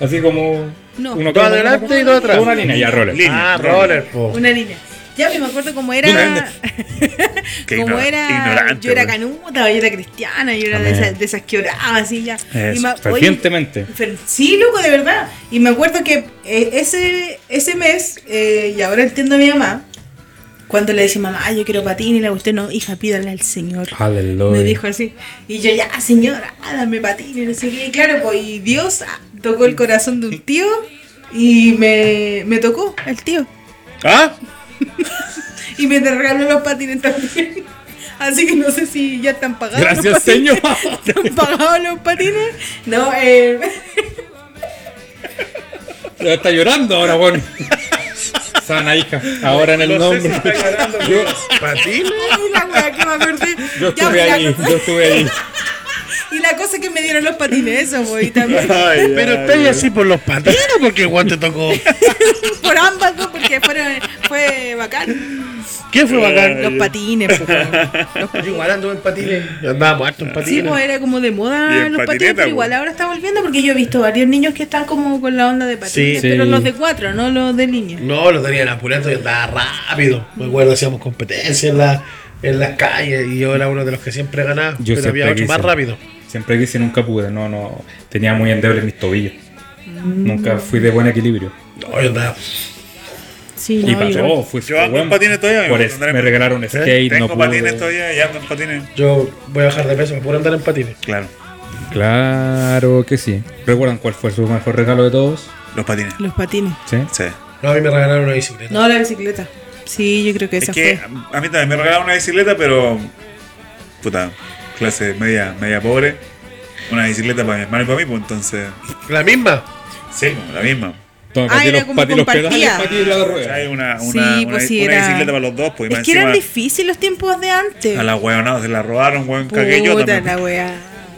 Así como. No. uno cada- adelante y dos atrás. Una línea, ya, roller. Línea. Ah, roller, po. Una línea. Ya me acuerdo cómo era. [laughs] Ignora- era. ignorante, yo era canuta, yo era cristiana, yo era de esas, de esas que oraba así ya. Me- Fervientemente. Fer- Sí, loco, de verdad. Y me acuerdo que eh, ese, ese mes, eh, y ahora entiendo a mi mamá, cuando le decía, mamá, yo quiero patín, y le usted no, hija, pídale al Señor. Aleluya. Me dijo así. Y yo, ya, señora, dame patín, y no sé qué. Y claro, pues, y Dios ah, tocó el corazón de un tío y me, me tocó el tío. Ah, [laughs] Y me regaló los patines también. [laughs] Así que no sé si ya están pagados. los Gracias, patines. señor. [laughs] ¿Están pagados los patines? No, eh. Ya está llorando ahora, bueno. Sana hija. Ahora en el No sé si nombre. Yo, patines. Ay, la wea que me acordé. yo Ya, estuve la ahí. cosa- Yo estuve ahí. Y la cosa es que me dieron los patines, eso, pues, y también. Pero estoy así por los patines porque el guante tocó. [laughs] Por ambas, pues, porque fueron, fue bacán. ¿Qué fue bacán? Los patines, pues. Los [laughs] Yo igual anduve en patines. Andábamos harto en Sí, patines. pues era como de moda en los patines, pero igual pues. ahora está volviendo porque yo he visto varios niños que están como con la onda de patines, Sí. pero Sí. los de cuatro, no los de línea. No, lo tenían apurando y andaba rápido. Me acuerdo, hacíamos competencia en, la, en las calles y yo era uno de los que siempre ganaba. Yo pero había otro más rápido. Siempre quise, nunca pude. No, no. Tenía muy endebles mis tobillos. Mm. Nunca fui de buen equilibrio. No, yo andaba. Sí, y no, pasó, yo- fui Yo ando en buen- patines todavía, por me es- me regalaron skate, tengo no pude. patines todavía y ando en patines. Yo voy a bajar de peso para poder andar en patines. Claro, Claro que sí. ¿Recuerdan cuál fue su mejor regalo de todos? los patines. los patines. ¿Sí? Sí. No, a mí me regalaron una bicicleta. No, la bicicleta. Sí, yo creo que esa Es que fue. a mí también me regalaron una bicicleta, pero. Puta, clase media, media pobre. Una bicicleta para mi hermano y para mí, pues entonces. La misma. Sí, la misma. Toma, Ah, para ti era los, como para ti los pedales, la rueda. Hay una, Sí, una, una, pues sí, una era- bicicleta para los dos, pues Es que eran difíciles los tiempos de antes. a la hueonada se la robaron, weón, cagué yo también. la wea.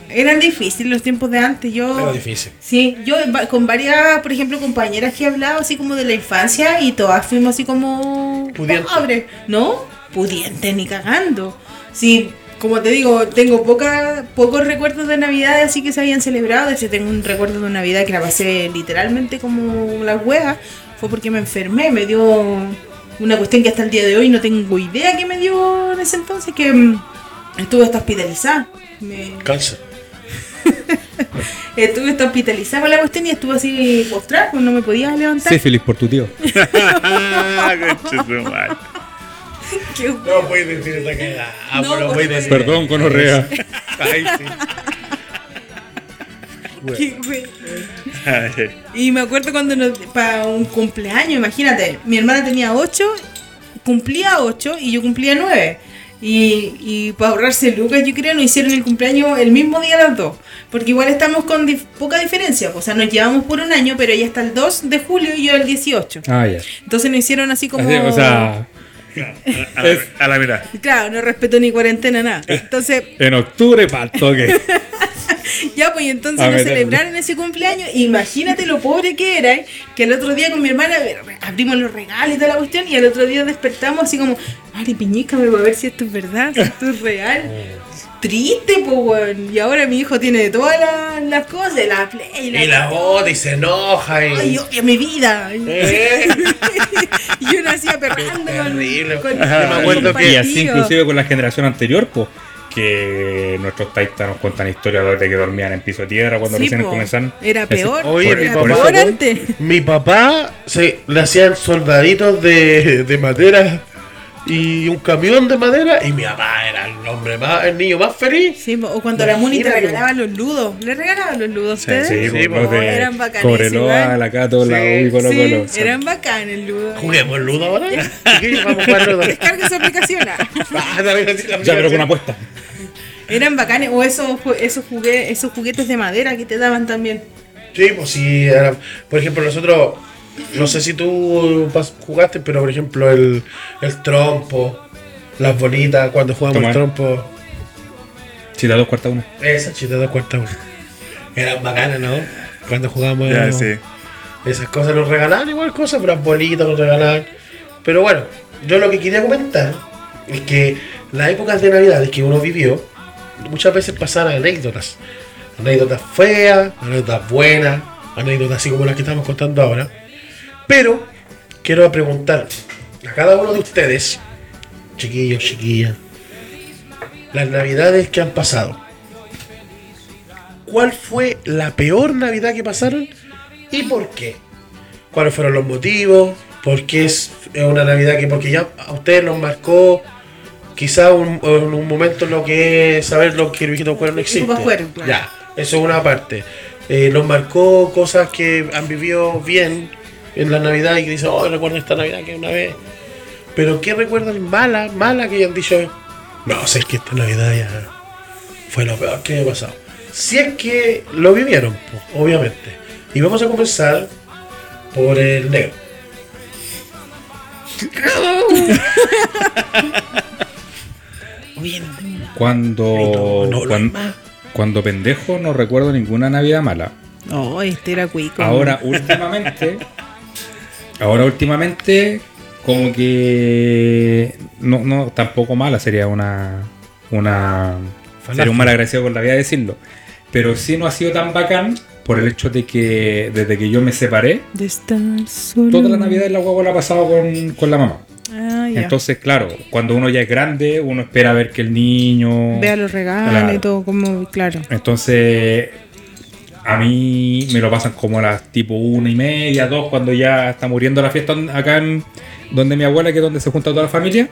Eran difíciles los tiempos de antes. Yo. Era difícil. Sí, yo con varias, por ejemplo, compañeras que he hablado así como de la infancia y todas fuimos así como Pudientes. pobres, ¿no? Pudientes ni cagando. Sí, como te digo, tengo poca, pocos recuerdos de Navidad así que se habían celebrado. De hecho, tengo un recuerdo de Navidad que la pasé literalmente como las huevas. Fue porque me enfermé, me dio una cuestión que hasta el día de hoy no tengo idea que me dio en ese entonces, que mm, estuve hasta hospitalizada. Me- Cáncer. [laughs] estuve hasta hospitalizada con la cuestión y estuve así postrada, pues no me podía levantar. Sífilis por tu tío. [laughs] [laughs] Qué No puedes decir esa cagada. No, No, no puedes decir. Perdón, gonorrea. Ay, sí. qué. Ay, Y me acuerdo cuando para un cumpleaños, imagínate, mi hermana tenía 8, cumplía 8 y yo cumplía 9. Y, y para ahorrarse lucas, yo creo, nos hicieron el cumpleaños el mismo día las dos. Porque igual estamos con dif- poca diferencia. O sea, nos llevamos por un año, pero ella está el 2 de julio y yo el 18. Ah, ya. Entonces nos hicieron así como... Así, o sea, a, la, a la. [laughs] Claro, no respeto ni cuarentena, nada. Entonces, en octubre para el toque. Ya, pues y entonces A nos ver, celebraron ese cumpleaños. Imagínate lo pobre que era, ¿eh? que el otro día con mi hermana eh, abrimos los regalos y toda la cuestión, y el otro día despertamos así como, Ari Piñícame, voy a ver si esto es verdad, si esto es real. [laughs] Triste, pues, weón. Y ahora mi hijo tiene todas las, las cosas, la play, Y la bota y se enoja y. Ay, odia mi vida. Eh. y [laughs] yo nací perrando con, terrible. con, Yo me acuerdo con que- y así inclusive con la generación anterior, pues, que nuestros taitas nos cuentan historias de que dormían en piso de tierra cuando Sí, recién po. comenzaron. Era peor. Oye, era mi peor papá- antes. Mi papá se, le hacían soldaditos de, de madera y un camión de madera y mi papá era el hombre más, el niño más feliz. Sí, o cuando la Muni te regalaba los ludos. ¿Le regalaban los ludos a ustedes? Sí, Sí, pues, de Eran bacanes, Cobreloa, la Cato, la Sí, U y Colo Sí, Colo. eran bacanes el ludo. Juguemos ludo ahora. [laughs] Chiquillos, vamos a jugar ludo. Descarga esa aplicación. [laughs] ah. La Ya, pero con apuesta. Eran bacanes. O esos, esos, jugue- esos juguetes de madera que te daban también. Sí, pues sí. era- por ejemplo, nosotros, no sé si tú jugaste, pero por ejemplo, el, el trompo, las bolitas, cuando jugamos el trompo, da dos cuartas una. esas chitas de cuarta una. Eran bacanas, ¿no? Cuando jugábamos Ya, sí. esas cosas, nos regalaban igual cosas, pero las bolitas nos regalaban. Pero bueno, yo lo que quería comentar es que las épocas de Navidad que uno vivió, muchas veces pasaban anécdotas. Anécdotas feas, anécdotas buenas, anécdotas así como las que estamos contando ahora. Pero quiero preguntar a cada uno de ustedes, chiquillos, chiquillas, las navidades que han pasado. ¿Cuál fue la peor Navidad que pasaron y por qué? ¿Cuáles fueron los motivos? ¿Por qué es una Navidad que porque ya a ustedes los marcó quizá un, en un momento en lo que es saber lo que el viejito cuero no existe? Claro. Ya, eso es una parte. Eh, nos marcó cosas que han vivido bien en la Navidad y que dicen, oh, recuerdo esta Navidad que una vez. Pero ¿qué recuerdan mala, mala que hayan dicho? No, sé que esta Navidad ya fue lo peor que me ha pasado. Si es que lo vivieron, pues, obviamente. Y vamos a comenzar por el negro. [laughs] Cuando, No, no, cuan- no hay más. cuando pendejo no recuerdo ninguna Navidad mala. Oh, este era cuico. Ahora últimamente, ahora últimamente, como que no, no, tampoco mala sería una, una, sería un mal agradecido con la vida decirlo. Pero sí no ha sido tan bacán por el hecho de que desde que yo me separé, De estar solo. toda la Navidad la guagua la ha pasado con, con la mamá. Ah, ya. Entonces, claro, cuando uno ya es grande, uno espera ver que el niño... Vea los regalos Claro. y todo, como, claro. Entonces, a mí me lo pasan como a las tipo una y media, dos, cuando ya está muriendo la fiesta acá en donde mi abuela, que es donde se junta toda la familia.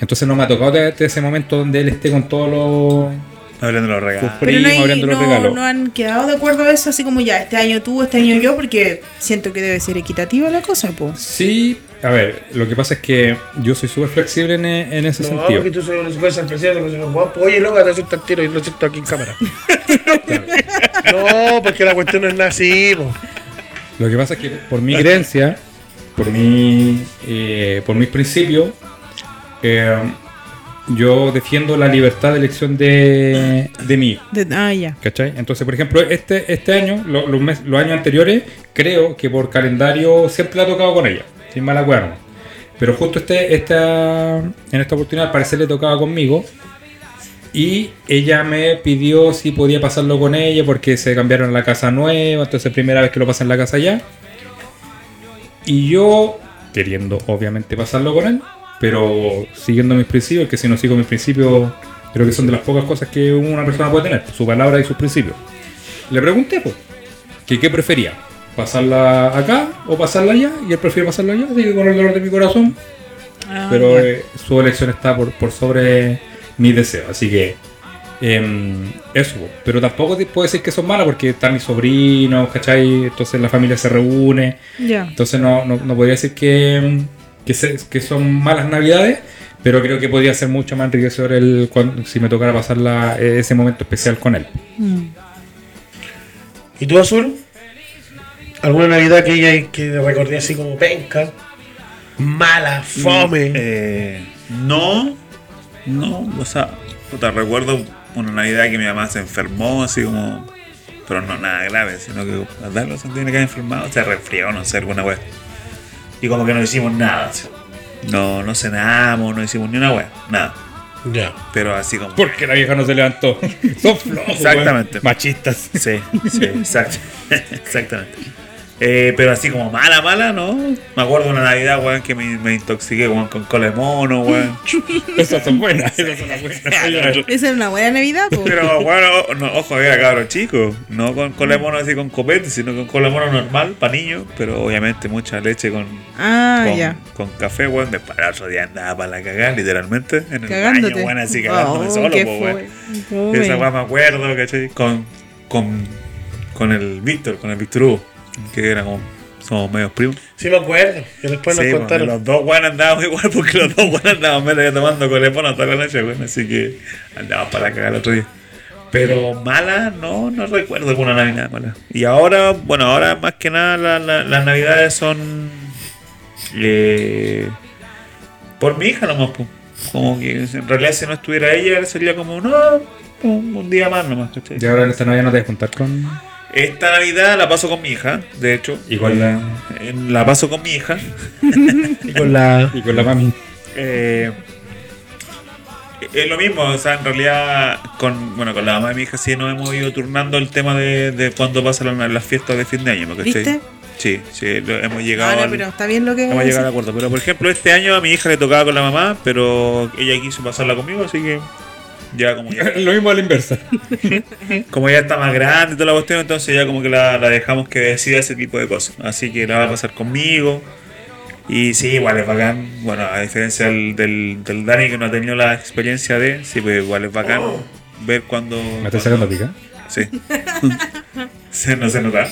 Entonces no me ha tocado de, de ese momento donde él esté con todos los Abriendo los regalos. sus Pero primos, no, hay- abriendo los no, regalos. no han quedado de acuerdo a eso, así como ya, este año tú, este año yo, porque siento que debe ser equitativa la cosa, pues. Sí, a ver, lo que pasa es que yo soy súper flexible en, en ese No, sentido. porque tú soy un super presidente, que soy un guapo. Oye, loca, te el tiro y lo acepto aquí en cámara. [laughs] no, porque la cuestión no es nada así, po. Lo que pasa es que por mi creencia, por mi, eh, por mis principios, eh, yo defiendo la libertad de elección de, de hijo. De- ah, ya. ¿Cachai? Entonces, por ejemplo, este, este año, lo- los, mes- los años anteriores, creo que por calendario siempre la ha tocado con ella, sin mala cuerda. Pero justo este, esta, en esta oportunidad, al parecer le tocaba conmigo. Y ella me pidió si podía pasarlo con ella porque se cambiaron a la casa nueva, entonces primera vez que lo pasa en la casa allá. Y yo queriendo obviamente pasarlo con él, pero siguiendo mis principios, que si no sigo mis principios, creo que son de las pocas cosas que una persona puede tener, su palabra y sus principios. Le pregunté, pues, que qué prefería, pasarla acá o pasarla allá, y él prefiere pasarla allá, así que con el dolor de mi corazón, Ah, pero eh, su elección está por, por sobre mi deseo, así que em, eso, pero tampoco te puedo decir que son malas porque están mis sobrinos, ¿cachai? Entonces la familia se reúne, entonces no, no, no podría decir que, que, se- que son malas navidades, pero creo que podría ser mucho más enriquecedor el, cuan- si me tocara pasar la- ese momento especial con él. Mm. ¿Y tú, Azul? ¿Alguna Navidad que ella que recordé así como penca? Mala, fome. Eh, no, no, o sea, puta, recuerdo una Navidad que mi mamá se enfermó, así como, pero no nada grave, sino que a darlo se tiene que haber enfermado, se resfrió, no sé, alguna wea. Y como que no hicimos nada, así. no, no cenamos, no hicimos ni una wea, nada. Ya. Pero así como. Porque la vieja no se levantó. [laughs] Son flojos. Exactamente. Machistas. Sí, sí, exacto. [laughs] Exactamente. Eh, pero así como mala, mala, ¿no? Me acuerdo una Navidad, weón, que me, me intoxiqué, weón, con cola de mono, weón. [laughs] Esas son buenas. Esas son las buenas. [laughs] Esa era una buena Navidad, po. Pero bueno, no, ojo, era cabros chicos. No con cola de mono así con copete, sino con cola de mono normal, para niños. Pero obviamente mucha leche con, Ah, con, ya. con café, weón. Después el otro día andaba para la cagada, literalmente. En el Cagándote. baño, weón, así cagándome Oh, solo, po, weón. fue. Esa weá me acuerdo, ¿cachai? Con, con, con el Víctor, con el Víctor Hugo, que era como, somos medios primos. Sí, me acuerdo. Que después Sí, nos bueno, contaron. los dos weones andábamos igual [laughs] porque los dos weones andaban medio tomando colepona toda la noche, weón, así que andábamos para cagar el otro día. Pero mala, no, no recuerdo alguna Navidad mala. Y ahora, bueno, ahora más que nada la- la- las Navidades son eh, por mi hija nomás, pues. Como que en realidad si no estuviera ella sería como, no, un, un día más nomás, ¿cachai? Y ahora en esta Navidad no te vas a juntar con. Esta Navidad la paso con mi hija, de hecho. Y con la- Eh, la paso con mi hija. [laughs] Y con la. Y con la mami. Eh, es lo mismo, o sea, en realidad con bueno con la mamá de mi hija sí nos hemos ido turnando el tema de, de cuándo pasan las, las fiestas de fin de año, ¿cachai? ¿Viste? Sí, sí, lo- hemos llegado Ah, no, al- pero está bien lo que. hemos llegado de acuerdo. Pero por ejemplo, este año a mi hija le tocaba con la mamá, pero ella quiso pasarla conmigo, así que ya como ya, [laughs] Lo mismo a la inversa. [laughs] como ya está más grande y toda la cuestión, entonces ya como que la, la dejamos que decida ese tipo de cosas. Así que la va a pasar conmigo. Y sí, igual es bacán. Bueno, a diferencia del, del, del Dani que no ha tenido la experiencia de, sí, pues igual es bacán ver cuando. Me estoy sacando pica. Sí. Sí, [laughs] no se nota.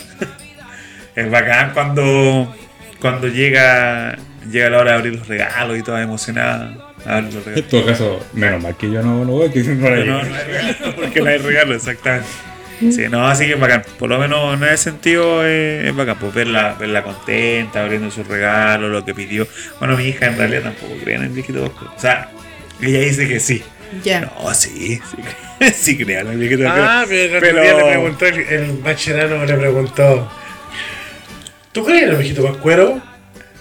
Es bacán cuando, cuando llega, llega la hora de abrir los regalos y toda emocionada. A abrir los En todo caso, menos mal que yo no, no voy, que no la No, no, no hay regalo, porque no hay regalo, exactamente. Sí, no, así que es bacán. Por lo menos en ese sentido eh, es bacán, pues verla, verla contenta, abriendo su regalo, lo que pidió. Bueno, mi hija en realidad tampoco cree en el viejito Pascuero. O sea, ella dice que sí. Ya. No, sí, sí, [laughs] sí crea en el viejito Pascuero. Ah, pero el otro día le preguntó, el, el bachelano le preguntó: ¿Tú crees en el viejito Pascuero?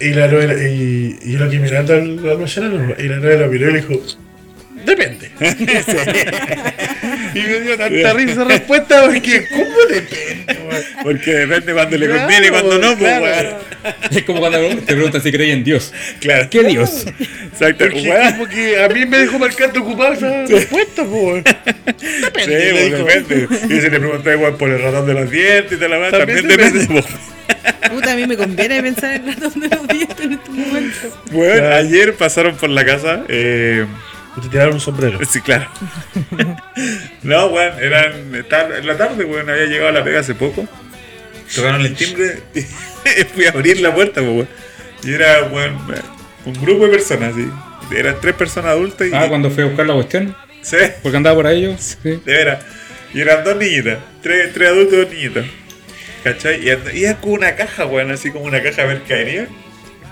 Y la novela, y, y lo que mirando al, al y la novela lo miró y le dijo: Depende. [laughs] y me dio tanta risa respuesta porque, ¿cómo depende? Porque depende cuando le Claro, conviene y cuando no, pues, claro. weón. Es como cuando te preguntan si crees en Dios. Claro. ¿Qué Dios? Exacto. Porque weón. como que a mí me dejó marcando ocupado esa respuesta, pues. Sí, Depende. le pues, depende. Y si le pregunté igual por el ratón de los dientes y te la weá, También también depende. pues. Puta, a mí me conviene pensar en ratón de los dientes en este momento. Bueno, Claro. ayer pasaron por la casa. Eh, te tiraron un sombrero. sí, claro. [laughs] no, weón, eran. En la tarde, weón, había llegado a la pega hace poco. Tocaron el timbre [laughs] y fui a abrir la puerta, pues, weón. Y era, weón, un grupo de personas, sí. Eran tres personas adultas y. Ah, cuando fui a buscar la cuestión. Sí, Porque andaba por ahí yo. Sí. de veras. Y eran dos niñitas. Tres, tres adultos y dos niñitas. ¿Cachai? Y, y era como una caja, weón, así como una caja de mercadería.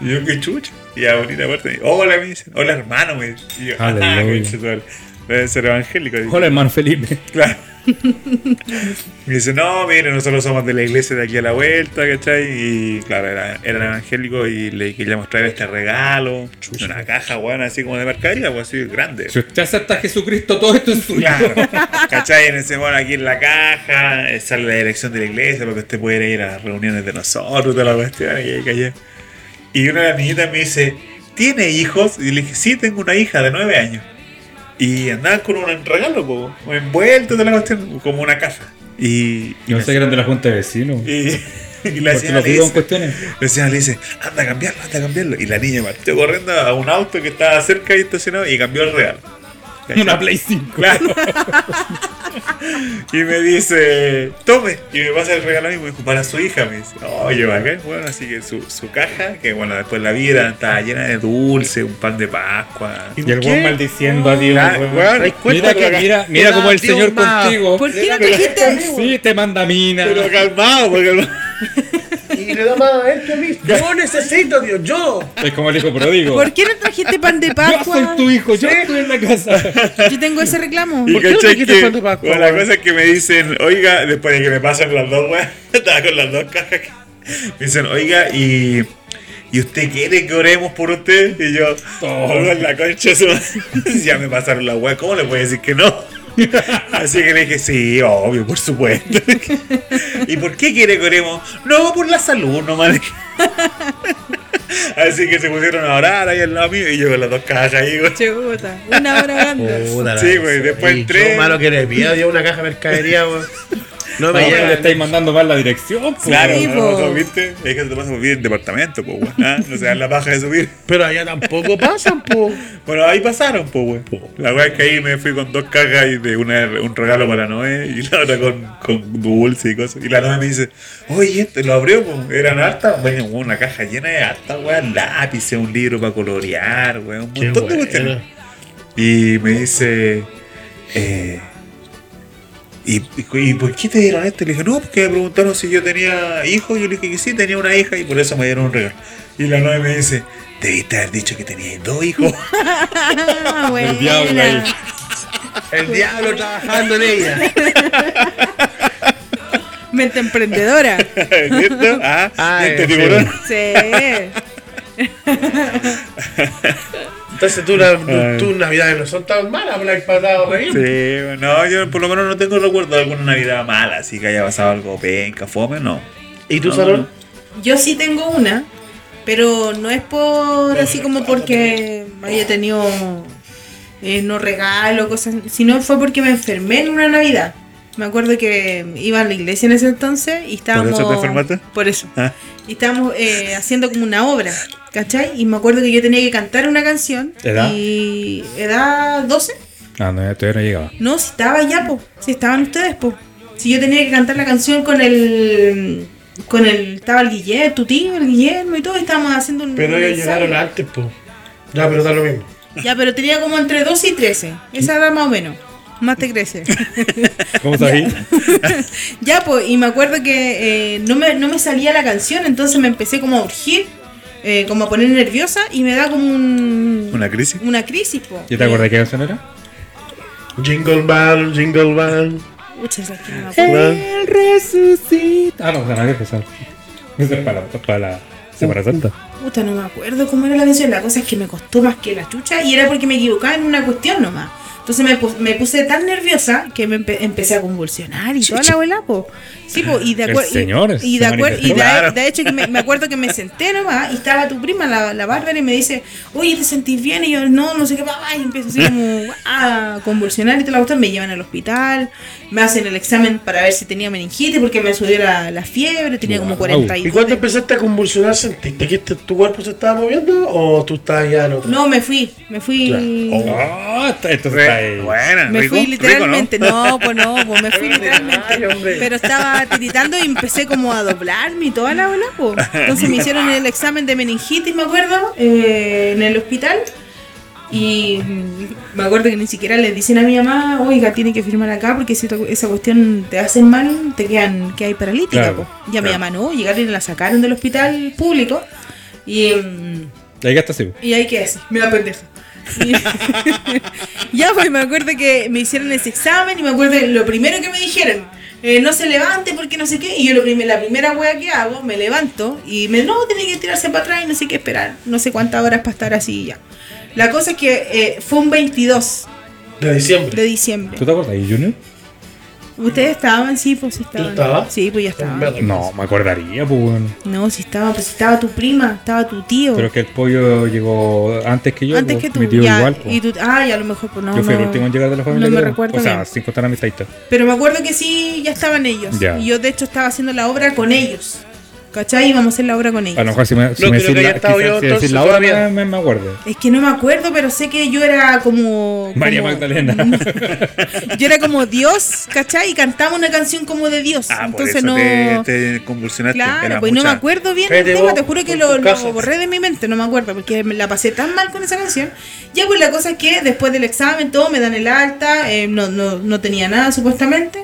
Y yo, qué chucha. Y abrí la puerta y hola, me dicen. Hola, hermano, me dicen. Y yo, ah. Deben ser evangélicos. Hola, hermano Felipe. Claro. [laughs] Me dice, no, mire, nosotros somos de la iglesia de aquí a la vuelta, ¿cachai? Y claro, era- eran evangélicos y le queríamos traer este regalo. Una caja, weón, así como de mercadería, pues así grande. Si usted acepta a Jesucristo, todo esto es suyo. Claro, ¿cachai? En ese bueno, aquí en la caja, eh, sale la dirección de la iglesia, porque usted puede ir a las reuniones de nosotros, de la cuestión, y callé. Y una de las niñitas me dice, ¿tiene hijos? Y le dije, sí, tengo una hija de nueve años. Y andaban con un regalo, po, envuelto de la cuestión, como una caja. Y, Yo sé que eran de la Junta de Vecinos. y, [laughs] y la señora le dice, cuestiones. la señora le dice, anda a cambiarlo, anda a cambiarlo. Y la niña partió corriendo a un auto que estaba cerca y estacionado y cambió el regalo. ¿Cachai? [laughs] Una Play 5. Claro. y me dice, tome. Y me pasa el regalo a mí, me dijo, para su hija. Me dice, oye, bacán. Bueno, así que su, su caja, que bueno, después la vida estaba llena de dulce, un pan de Pascua. Y el weón maldiciendo a Dios. Ah, weón. weón, ¿Te das cuenta Mira, que- mira, mira como el Dios Señor más- contigo. ¿Por qué no trajiste? Sí, te manda mina. Pero calmado, porque [laughs] Y le da más a él que a mí. Yo necesito, Dios, yo. Es como el hijo pródigo. ¿Por qué no trajiste pan de [laughs] Yo Pascua? soy tu hijo, yo estoy en la casa. Yo tengo ese reclamo. ¿Por qué no trajiste pan de Pascua, bueno, la weón? cosa es que me dicen, oiga, después de que me pasan las dos weas, [laughs] estaba con las dos cajas. Me dicen, oiga, y. ¿Y usted quiere que oremos por usted? Y yo. "Oh, en la concha de su madre". [laughs] Ya me pasaron la wea, ¿cómo le puede decir que no? [laughs] Así que le dije, sí, obvio, por supuesto. [laughs] ¿Y por qué quiere que oremos? No, por la salud nomás. [laughs] Así que se pusieron a orar ahí al lado mío y yo con las dos cajas ahí, güey. Chuta, una hora grande. Sí, güey, después y entré. Yo malo que le pida Dios una caja de mercadería, weón. No me No, le estáis mandando mal la dirección. po. Claro, Sí, no, po. no, ¿viste? Es que te pasa por vivir en departamento, pues, güey. ¿ah? No se dan la paja de subir. Pero allá tampoco [laughs] pasan, po. Bueno, ahí pasaron, pues, güey. La weá es que ahí me fui con dos cajas y de una, un regalo para Noé y la otra con, con dulce y cosas. Y la Noé me dice, oye, este lo abrió, pues. Eran hartas, bueno, una caja llena de hartas, güey. Lápices, un libro para colorear, güey. Un Qué montón de cuestiones. Y me dice, eh, ¿y, y, por qué te dieron esto? Y le dije, no, porque me preguntaron si yo tenía hijos. Y yo le dije que sí, tenía una hija y por eso me dieron un regalo. Y la novia me dice, debiste haber dicho que tenías dos hijos. [laughs] Ah, El diablo ahí. El diablo trabajando en ella. Mente emprendedora. [laughs] ¿Cierto? Ah, Ah, este sí. tiburón. Sí. [laughs] Entonces tú, la, tus navidades no son tan malas, Black Pasado, reír. Sí, bueno, no, yo por lo menos no tengo recuerdo de alguna Navidad mala, así que haya pasado algo penca, fome, no. ¿Y tú, No, Salón? Yo sí tengo una, pero no es por así como porque haya tenido eh, no regalo, cosas, sino fue porque me enfermé en una Navidad. Me acuerdo que iba a la iglesia en ese entonces y estábamos. eso te? Por eso. Ah. Y estábamos eh, haciendo como una obra, ¿cachai? Y me acuerdo que yo tenía que cantar una canción. ¿Edad? Y. ¿Edad 12? Ah, no, todavía no llegaba. No, si estaba ya, po. Si estaban ustedes, po. Si yo tenía que cantar la canción con el. Con el. Estaba el Guillermo, tu tío, el Guillermo y todo. Y estábamos haciendo un. Pero ellos llegaron antes, po. Ya, pero da lo mismo. Ya, pero tenía como entre 12 y 13. Esa edad más o menos. Más te crece. [laughs] ¿Cómo sabí? [laughs] ya, pues, y me acuerdo que eh, no, me, no me salía la canción, entonces me empecé como a urgir, eh, como a poner nerviosa y me da como un, ¿Una crisis? una crisis, po. ¿Ya te acordás qué canción era? Jingle bell, jingle bell. Acuerdo. Bell. resucita. Ah, no, o sea, no, que empezar. Eso es para, la- para la Semana Santa. Puta, no me acuerdo cómo era la canción. La cosa es que me costó más que la chucha y era porque me equivocaba en una cuestión nomás. Entonces me, me puse tan nerviosa que me empe- empecé a convulsionar y toda la abuela, po. Sí, po, y de acuerdo. señor Y, y de acuerdo. Y de. Claro. de hecho, que me, me acuerdo que me senté nomás y estaba tu prima, la, la Bárbara, y me dice, oye, ¿te sentís bien? Y yo, no, no sé qué, papá. Y empiezo así como [laughs] a convulsionar y toda la cuestión. Me llevan al hospital, me hacen el examen para ver si tenía meningitis porque me subió la, la fiebre, tenía como Wow. 40 ¿Y cuando empezaste a convulsionar, sentiste que este- tu cuerpo se estaba moviendo o tú estabas ya en otro? No, me fui, me fui. Oh, esto, está ahí. buena, Me rico, fui rico, literalmente, no, pues no, pues me fui Ay, literalmente. hombre. Pero estaba tiritando y empecé como a doblarme y toda la bola. [laughs] Entonces me hicieron el examen de meningitis, me acuerdo, eh, en el hospital. Y me acuerdo que ni siquiera le dicen a mi mamá, oiga, tiene que firmar acá porque si esa cuestión te hacen mal, te quedan, que hay paralítica. Claro. Ya mi claro. mamá no, llegaron y la sacaron del hospital público. Y. Ahí está así. y ahí quedé así, me da pendeja. [laughs] Ya, pues me acuerdo que me hicieron ese examen y me acuerdo que lo primero que me dijeron, eh, no se levante porque no sé qué. Y yo lo prim- la primera wea que hago, me levanto y me, no, tiene que tirarse para atrás y no sé qué esperar. No sé cuántas horas para estar así y ya. La cosa es que eh, fue un 22 De diciembre. de diciembre. ¿Tú te acuerdas ahí, Junior? Ustedes estaban, sí, pues sí estaban. estabas? Sí, pues ya estaban. No, me acordaría, pues. weón. No, si estaba, pues estaba tu prima, estaba tu tío. Pero es que el pollo llegó antes que yo. Antes pues, que tú. Mi tío ya, igual, pues. y tú, ah, ya a lo mejor, pues no. Yo fui el último en llegar de la familia. No me recuerdo O sea, bien. sin contar a mi taita. Pero me acuerdo que sí, ya estaban ellos. Ya. Y yo, de hecho, estaba haciendo la obra con ellos. ¿Cachai? Íbamos a hacer la obra con ellos. A lo mejor si me, si No me decís la, estado quizás yo si entonces la todavía. me, me, me acuerdo. Es que no me acuerdo, pero sé que yo era como. [laughs] María como- Magdalena. [laughs] yo era como Dios, ¿cachai? Y cantaba una canción como de Dios. Ah, por Entonces eso no. te, te convulsionaste. Claro, pues no me acuerdo bien el tema, vos, te juro que lo, lo borré de mi mente, no me acuerdo, porque me la pasé tan mal con esa canción. Ya pues la cosa es que después del examen, todo, me dan el alta, eh, no, no, no tenía nada supuestamente.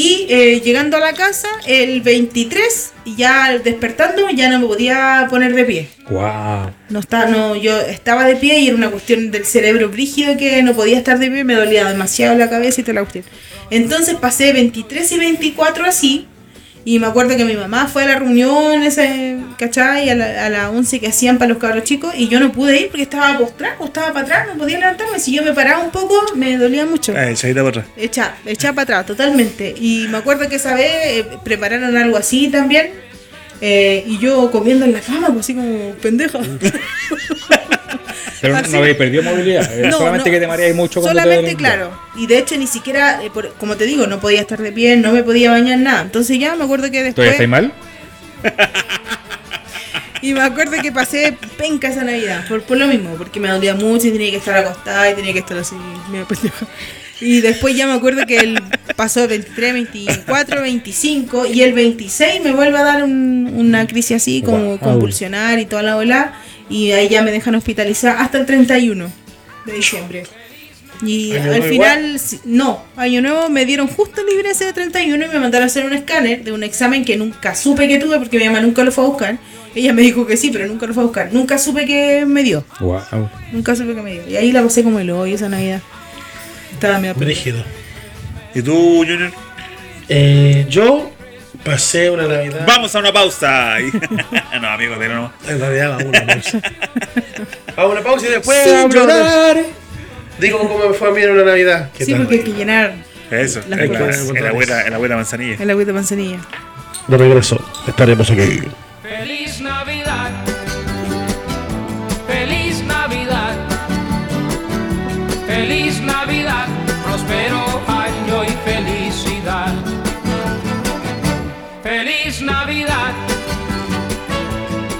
Y eh, llegando a la casa, el 23, y ya despertando, ya no me podía poner de pie. Wow. No estaba, no, yo estaba de pie y era una cuestión del cerebro brígido que no podía estar de pie, me dolía demasiado la cabeza y toda la cuestión. Entonces pasé 23 y 24 así, y me acuerdo que mi mamá fue a la reunión, ese, ¿cachai? A la, a la 11 que hacían para los cabros chicos, y yo no pude ir porque estaba postrado, estaba para atrás, no podía levantarme. Si yo me paraba un poco, me dolía mucho. Ah, echadita por atrás. Echa, echa para atrás, totalmente. Y me acuerdo que esa vez eh, prepararon algo así también. eh, y yo comiendo en la cama, pues así como pendeja. [laughs] Pero no habéis perdido movilidad. No, solamente no. que te mareáis mucho cuando te Solamente, claro. Y de hecho, ni siquiera, eh, por- como te digo, no podía estar de pie, no me podía bañar nada. Entonces ya me acuerdo que ¿Todavía estáis después. mal? [laughs] Y me acuerdo que pasé penca esa Navidad. Por, por lo mismo, porque me dolía mucho y tenía que estar acostada y tenía que estar así, medio. Y después ya me acuerdo que el pasó 23, 24, 25 y el 26 me vuelve a dar un- una crisis así, como convulsionar y toda la ola. Y ahí ya me dejan hospitalizar hasta el 31 de diciembre. Y ¿Año al final, no, año nuevo me dieron justo libre ese de 31 y me mandaron a hacer un escáner de un examen que nunca supe que tuve porque mi mamá nunca lo fue a buscar. Ella me dijo que sí, pero nunca lo fue a buscar. Nunca supe que me dio. Wow. Nunca supe que me dio. Y ahí la pasé como el hoyo esa Navidad. Estaba medio. ¿Y tú, Junior? Eh, yo pasé una Navidad. Vamos a una pausa. [laughs] No, amigo, pero no. En realidad, vamos a una pausa. [laughs] vamos a una pausa y después. Sin llorar. Digo cómo me fue a mí en una Navidad. ¿Qué Sí, tal? porque hay que llenar Eso, Las cosas. el agüita, el agüita manzanilla. el agüita de manzanilla. De regreso, estaremos aquí. Feliz Navidad. Navidad.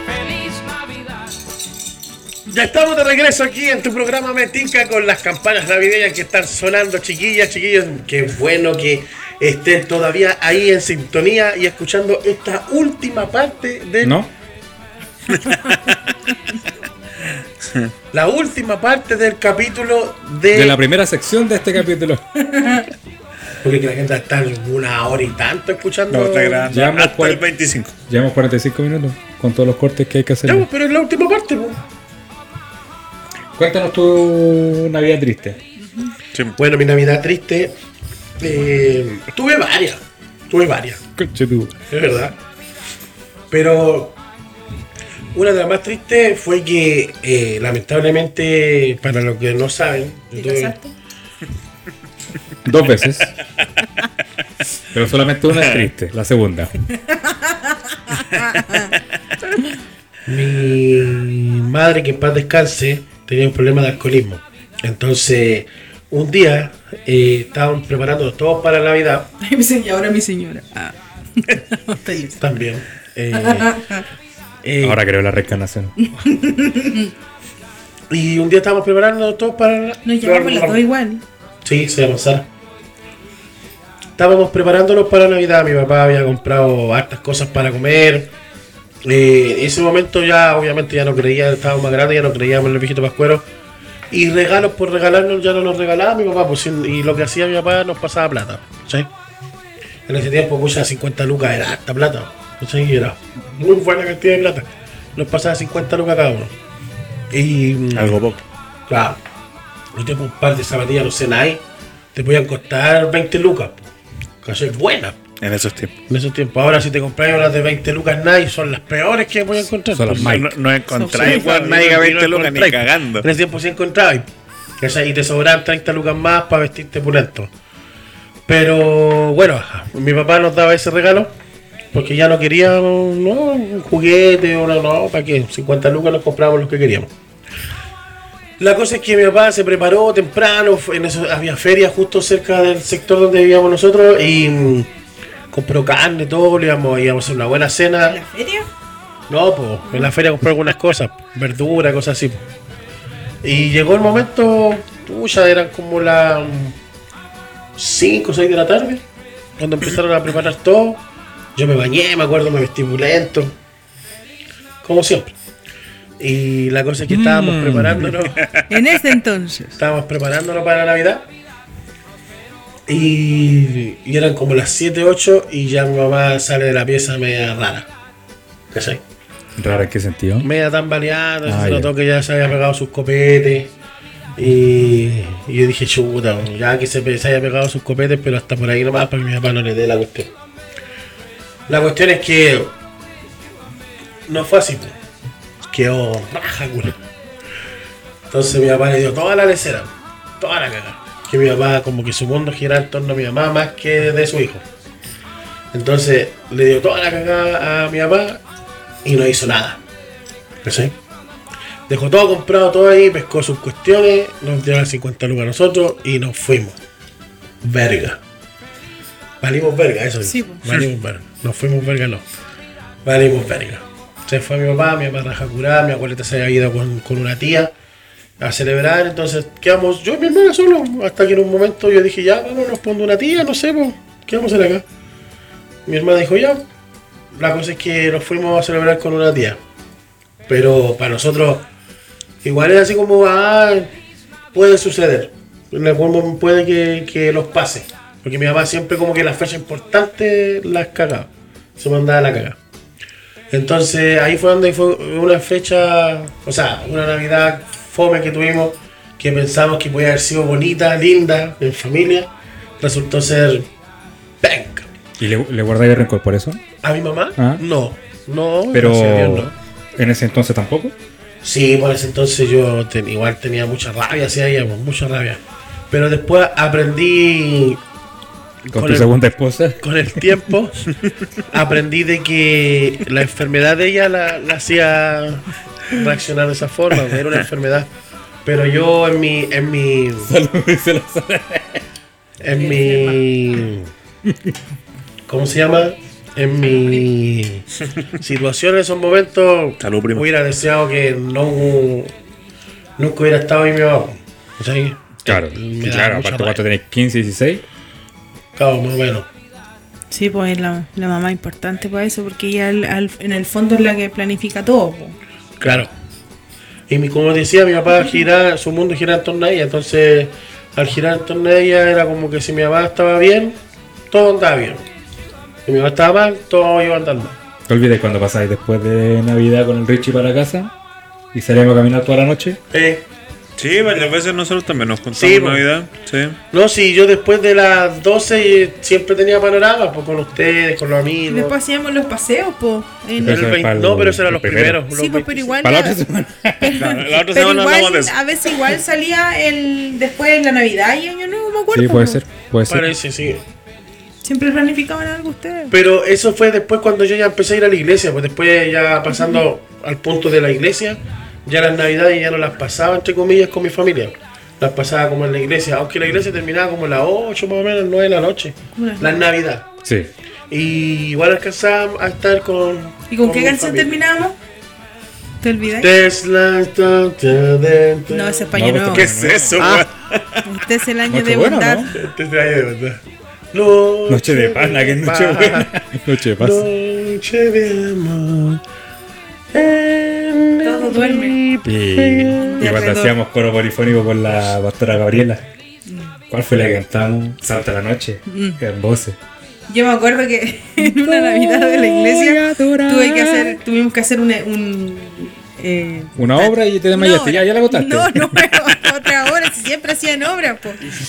Feliz Navidad. Ya estamos de regreso aquí en tu programa Metica con las campanas navideñas que están sonando, chiquillas, chiquillos. Qué bueno que estén todavía ahí en sintonía y escuchando esta última parte de ¿No? [laughs] la última parte del capítulo de, De la primera sección de este capítulo. [laughs] porque la gente está una hora y tanto escuchando. No, está grabando Llevamos hasta el 25. Llevamos 45 minutos con todos los cortes que hay que hacer. Ya, pues, pero es la última parte. pues. Cuéntanos tu Navidad triste. Sí. Bueno, mi Navidad triste. eh, tuve varias. Tuve varias. Es verdad. Pero una de las más tristes fue que, eh, lamentablemente, para los que no saben, yo ¿Te tuve- casaste? Dos veces. Pero solamente una es triste, la segunda. mi madre, que en paz descanse, tenía un problema de alcoholismo. Entonces, un día eh, estaban preparando todos para Navidad y ahora mi señora. Ah. [laughs] También. eh, eh, Ahora creo la reencarnación. y un día estábamos preparando todos para Nos llamamos las dos igual. Sí, se llama Sara. Estábamos preparándonos para Navidad. Mi papá había comprado hartas cosas para comer. Eh, en ese momento ya, obviamente, ya no creía, estábamos más grandes, ya no creíamos en el viejito pascuero. Y regalos por regalarnos ya no nos regalaba mi papá. Pues, y lo que hacía mi papá nos pasaba plata. ¿sí? En ese tiempo, muchas 50 lucas era harta plata. ¿sí? Era muy buena cantidad de plata. Nos pasaba 50 lucas cada uno. Y. mm, Algo poco. Claro. Yo tengo un par de zapatillas, no sé, Nike, te podían costar 20 lucas. Casi buenas En esos tiempos. en esos tiempos. Ahora, si te compras unas de 20 lucas Nike, son las peores que voy a encontrar. Son las Mike. No, no encontráis Sí, igual claro, nadie y no 20 lucas ni cagando. En ese tiempo sí encontrabas. ¿cachai? Y te sobran 30 lucas más para vestirte pulento. Pero bueno, mi papá nos daba ese regalo porque ya no queríamos no, un juguete o no, no, ¿para qué? 50 lucas nos compramos lo que queríamos. La cosa es que mi papá se preparó temprano, en eso, había feria justo cerca del sector donde vivíamos nosotros y mm, compró carne, todo, le íbamos, íbamos a hacer una buena cena. ¿En la feria? No, pues en la feria compré algunas cosas, verdura, cosas así. Y llegó el momento, ya eran como las 5 o 6 de la tarde, cuando empezaron a preparar todo. Yo me bañé, me acuerdo, me vestí muy lento, como siempre. Y la cosa es que estábamos Mm. preparándonos, [laughs] En ese entonces. estábamos preparándonos para Navidad. Y, y eran como las 7, 8 y ya mi mamá sale de la pieza media rara. ¿Cachai? ¿Rara en qué sentido? media tambaleada, Ah, se notó que ya se había pegado sus copetes. Y, y yo dije, chuta, ya que se, se haya pegado sus copetes, pero hasta por ahí nomás para que mi papá no le dé la cuestión. La cuestión es que no fue así, pues. Quedó raja, [laughs] culo. Entonces mi papá le dio toda la lecera, toda la caga. Que mi papá, como que su mundo giraba en torno a mi mamá más que de su hijo. Entonces le dio toda la cagada a mi papá y no hizo nada. ¿Cachai? Dejó todo comprado, todo ahí, pescó sus cuestiones, nos dio las 50 lucas a nosotros y nos fuimos. Verga. Valimos verga, eso Sí, sí. pues. Valimos verga. Nos fuimos verga, no. Valimos verga. Se fue mi papá, mi papá raja curada, mi abuelita se había ido con, con una tía a celebrar, entonces quedamos yo y mi hermana solo, hasta que en un momento yo dije, ya, vamos, nos pone una tía, no sé, pues, ¿qué vamos a hacer acá? Mi hermana dijo, ya, la cosa es que nos fuimos a celebrar con una tía. Pero para nosotros, igual es así como, ah, puede suceder. En algún momento puede que, que los pase. Porque mi mamá siempre como que las fechas importantes las cagaba. Se mandaba la caga. Entonces ahí fue donde fue una fecha, o sea, una Navidad fome que tuvimos, que pensamos que podía haber sido bonita, linda, en familia. Resultó ser penca. ¿Y le, le guardáis rencor por eso? ¿A mi mamá? Ah. No, no, Pero Dios, no. en ese entonces tampoco. Sí, por ese entonces yo ten- igual tenía mucha rabia hacia ella, mucha rabia. Pero después aprendí Con, Con tu el- segunda esposa. con el tiempo, aprendí de que la enfermedad de ella la, la hacía reaccionar de esa forma, era una enfermedad. Pero yo en mi, en mi, en mi, ¿cómo se llama? En mi situación en esos momentos, Salud, primo. hubiera deseado que no nunca hubiera estado ahí mi mamá. Claro, Me sí, claro. mucha Aparte, rabia. ¿cuánto tenéis? ¿15, 16? Claro, más o menos. Sí, pues es la, la mamá importante para eso, porque ella al- al- en el fondo es la que planifica todo. Claro. Y mi, como decía, mi papá gira, su mundo gira en torno a ella. Entonces, al girar en torno a ella, era como que si mi papá estaba bien, todo andaba bien. Si mi papá estaba mal, todo iba a andar mal. ¿Te olvides cuando pasáis después de Navidad con el Richie para casa? Y salíamos a caminar toda la noche. Eh, Sí, varias veces nosotros también nos contamos Sí, po. Navidad. Sí. no, si yo después de las 12 eh, siempre tenía panorama, pues con ustedes, con los Y amigos. después hacíamos los paseos, po. en- Pero El eso no, pero esos eran los primero. primeros. Sí, los pues, pero 25. igual. Para la otra semana. [laughs] La, la otra pero semana igual, hablamos de eso. a veces igual salía el después de la Navidad y Año Nuevo, me acuerdo. Sí, puede ser. Puede ser. Parece, sí. Siempre planificaban algo ustedes. Pero eso fue después cuando yo ya empecé a ir a la iglesia, pues después ya pasando al punto de la iglesia, ya las navidades ya no las pasaba entre comillas con mi familia. Las pasaba como en la iglesia, aunque la iglesia terminaba como a las 8 más o menos, 9 de la noche. Las La Navidad. Sí. Y igual alcanzaba a estar con. ¿Y con qué canción familia. terminamos? ¿Te olvidas? Tesla, ta, ta, dentro. No, ese es Año No, Nuevo. ¿Qué es eso, Ah. Este es el año Noche de buena, bondad. ¿no? Este es de año de verdad. Noche, Noche de pana, que es noche buena. [laughs] Noche de paz. Noche de amor. en Duermen. Y, y cuando hacíamos coro polifónico con la pastora Gabriela. ¿Cuál fue la que cantamos? Santa la noche. En voces. Yo me acuerdo que [laughs] en una Navidad de la iglesia tuve que hacer, tuvimos que hacer un, un, eh, Una obra y te desmayaste. Ya, ya la contaste. No, no, [laughs] otra hora siempre hacían obras.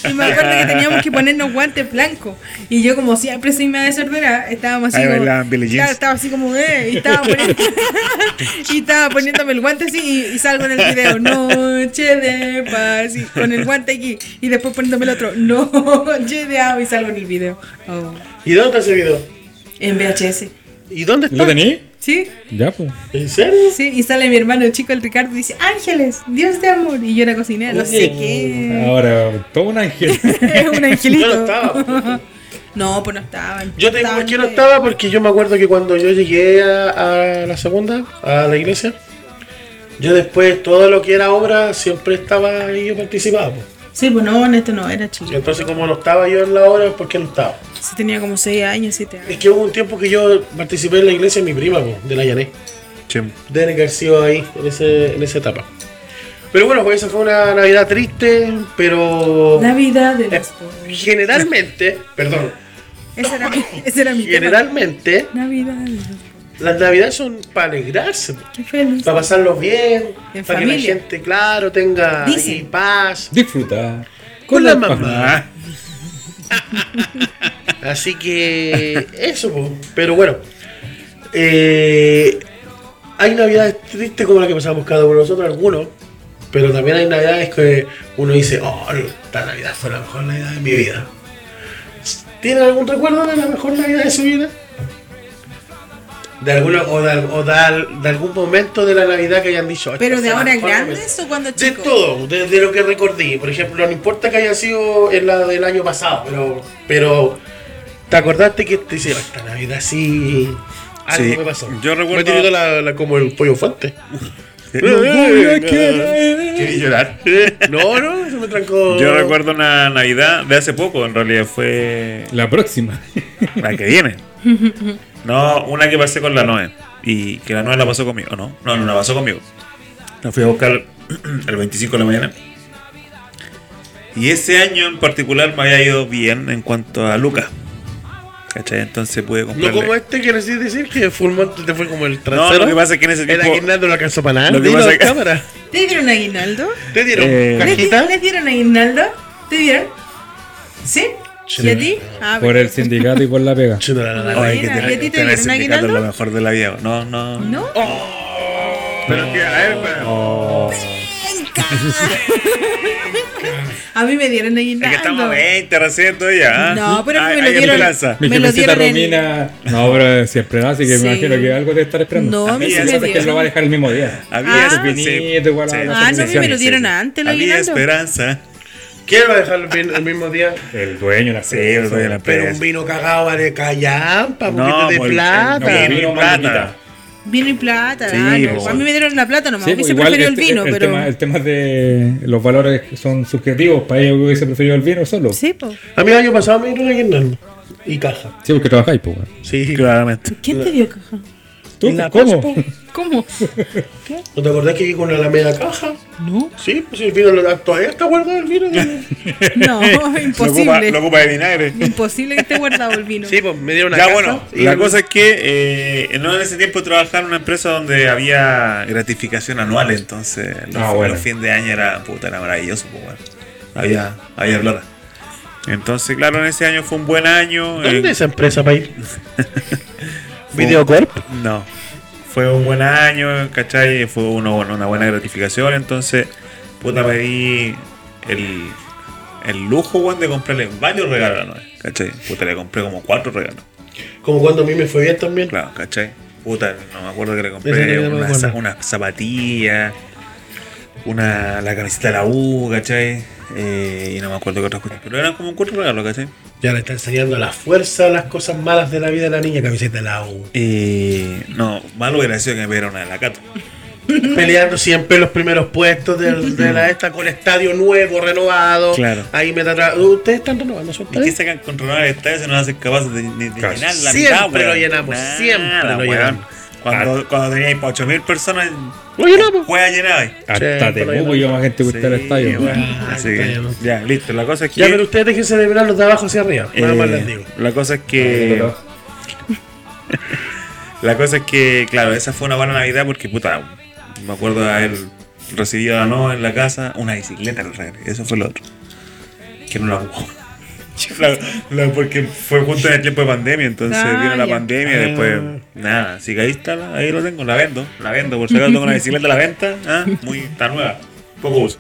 Y me acuerdo que teníamos que ponernos guantes blancos. Y yo, como siempre soy media desordenada, estábamos así Ahí como. Jeans. Claro, estaba así como, eh, y estaba, poniendo- [laughs] y estaba poniéndome el guante así y, y salgo en el video. Noche de paz. Y con el guante aquí. Y después poniéndome el otro. Noche de agua. Y salgo en el video. Oh. ¿Y dónde está ese video? En VHS. ¿Y dónde está? ¿Lo tení? ¿Sí? Ya, pues. ¿En serio? Sí, y sale mi hermano chico, el Ricardo, y dice, Ángeles, Dios de amor. Y yo era cocinera, no sé qué. Ahora, todo un ángel. [laughs] Es un angelito. Yo no estaba. [laughs] No, pues no estaban. Yo te digo qué no estaba, porque yo me acuerdo que cuando yo llegué a, a la segunda, a la iglesia, yo después todo lo que era obra siempre estaba ahí yo participaba. po. Sí, pues no, en este no era chico. Entonces como no estaba yo en la obra es porque no estaba. Sí, tenía como 6 años, 7 Es años. que hubo un tiempo que yo participé en la iglesia de mi prima, po, de la Llané. Sí. Debe haber sido ahí, en, ese, en esa etapa. Pero bueno, pues esa fue una Navidad triste, pero Navidad de eh, los pobres. generalmente, perdón, Ese era mi, ese era mi tema. generalmente Navidad de los pobres. Las Navidades son para alegrarse. Para pasarlo bien, En para que la gente, claro, tenga paz. Disfruta. Con la mamá. mamá. [laughs] Así que eso, po. pero bueno. eh, hay navidades tristes como la que pasamos cada uno de nosotros, algunos. Pero también hay navidades que uno dice, oh, esta navidad fue la mejor navidad de mi vida. ¿Tienen algún recuerdo de la mejor navidad de su vida? De alguna, o, de, o de de algún momento de la navidad que hayan dicho. "Esta ¿Pero de ahora grandes Navidad". o cuando De chicos? todo, desde lo que recordé. Por ejemplo, no importa que haya sido en la del año pasado, pero, pero ¿te acordaste que te dice, esta Navidad sí, algo Sí, me pasó? yo recuerdo- Me la, la- como el pollo fuerte. [laughs] Quería llorar. No, no, eso me trancó. Yo recuerdo una Navidad de hace poco, en realidad fue La próxima. la que viene. [laughs] No, una que pasé con la Noé. Y que la Noé la pasó conmigo, ¿no? No, no la pasó conmigo. La fui a buscar [clears throat] el 25 de la mañana. Y ese año en particular me había ido bien en cuanto a Lucas. ¿Cachai? Entonces pude No comprarle. como este, quiere decir, decir que Fullmonte te fue como el No, trasero. lo que pasa es que en ese El tiempo. aguinaldo no alcanzó para nada. Lo que pasa que- cámara. ¿Te dieron aguinaldo? ¿Te dieron Eh, ¿Les, di- cajita? les dieron aguinaldo? ¿Te dieron? ¿Sí? ¿Y a ti? Ah, Por el sindicato y por la pega. [laughs] Chuta la- la- la- Ay, que tener, ¿y a ti te dieron sindicato es aguinaldo? lo mejor de la vida. No, no. ¿No? Pero que, a ver, pero- [laughs] A mí me dieron Es aguinaldo. que estamos a 20 recién todavía. ¿ah? No, pero Hay- me lo dieron. esperanza. Mi Me lo jefecita dieron en- Romina. No, pero siempre da, así que Sí. me imagino que algo debe estar esperando. No, a mí sí Lo me es que dieron. lo va a dejar el mismo día. Había Ah. sí, Vinito, igual a sí. la Ah, no, a mí me lo dieron antes el Había aguinaldo. esperanza. ¿Quién va a dejar el, mismo día? El dueño, la Sí, el dueño de la Pero un empresa. vino cagado vale callampa, un No, poquito de por el- plata. no, Vino vino y plata. plata. Vino y plata. Sí, no. A mí me dieron la plata nomás. Sí, hubiese preferido el este- vino, el, pero. tema, el tema de los valores son subjetivos. Para ellos hubiese preferido el vino solo. Sí, Sí, pues. A mí el año pasado me dieron aguinaldo. Y caja. porque trabajáis, pues. Sí. Claramente. ¿Quién te dio caja? ¿Tú? La ¿Cómo? Cospo. [laughs] ¿Cómo? ¿No te acordás que llegué con la media caja? No. Sí, pues el vino, lo- todavía está guardado el vino. [laughs] No, [laughs] Lo ocupa, imposible. lo ocupa de vinagre. Imposible que esté guardado el vino. sí, pues me dieron una Ya bueno, y la el- cosa es que eh, no en ese tiempo trabajaba en una empresa donde había gratificación anual, entonces los, Ah, bueno. los fines de año era, puta, era maravilloso, pues, bueno. había, había plata. Entonces, claro, en ese año fue un buen año. ¿Dónde eh, es esa empresa para ir? Fue- ¿Videocorp? No. Fue un buen año, ¿cachai? Fue uno, una buena gratificación. Entonces, puta, me di el, el lujo, weón, de comprarle varios regalos a la Noé, ¿cachai? Puta, le compré como cuatro regalos. Como cuando a mí me fue bien también. Claro, ¿cachai? Puta, no me acuerdo que le compré me una, acuerdo. za- una zapatilla, una, la camiseta de la U, ¿cachai? Eh, y no me acuerdo qué otras cosas. Pero eran como cuatro regalos, ¿cachai? Ya le está enseñando la fuerza, las cosas malas de la vida de la niña, camiseta de la U. Eh, no, malo hubiera sido que me pidiera una de la Cato. [laughs] Peleando siempre en los primeros puestos del- de, la esta con estadio nuevo, renovado. Claro. Ahí me trata. Ustedes están renovando su ¿Y estadio. qué sacan con renovar el estadio si no hacen capaces de, de- de llenar la Siempre mitad, weón? lo llenamos, siempre lo llenamos. Cuando, cuando teníais para 8000 personas, Lo llenamos. juega llenado. ahí. Hasta Temuco va. lleva más gente que usted al estadio. Así que, ya, listo. La cosa es que. Ya, pero ustedes dejen celebrar los de abajo hacia arriba. Nada más eh, les digo. La cosa es que. [laughs] La cosa es que, claro, esa fue una buena Navidad porque, puta, me acuerdo de haber recibido a no en la casa una bicicleta al regalo. Eso fue lo otro. Que no la jugó. [laughs] Porque fue justo en el tiempo de pandemia, entonces Ah, vino la ya. pandemia y después nada, así que ahí está, la- ahí lo tengo, la vendo, la vendo, por si acaso tengo una bicicleta a la venta, ah, muy, está nueva, poco uso.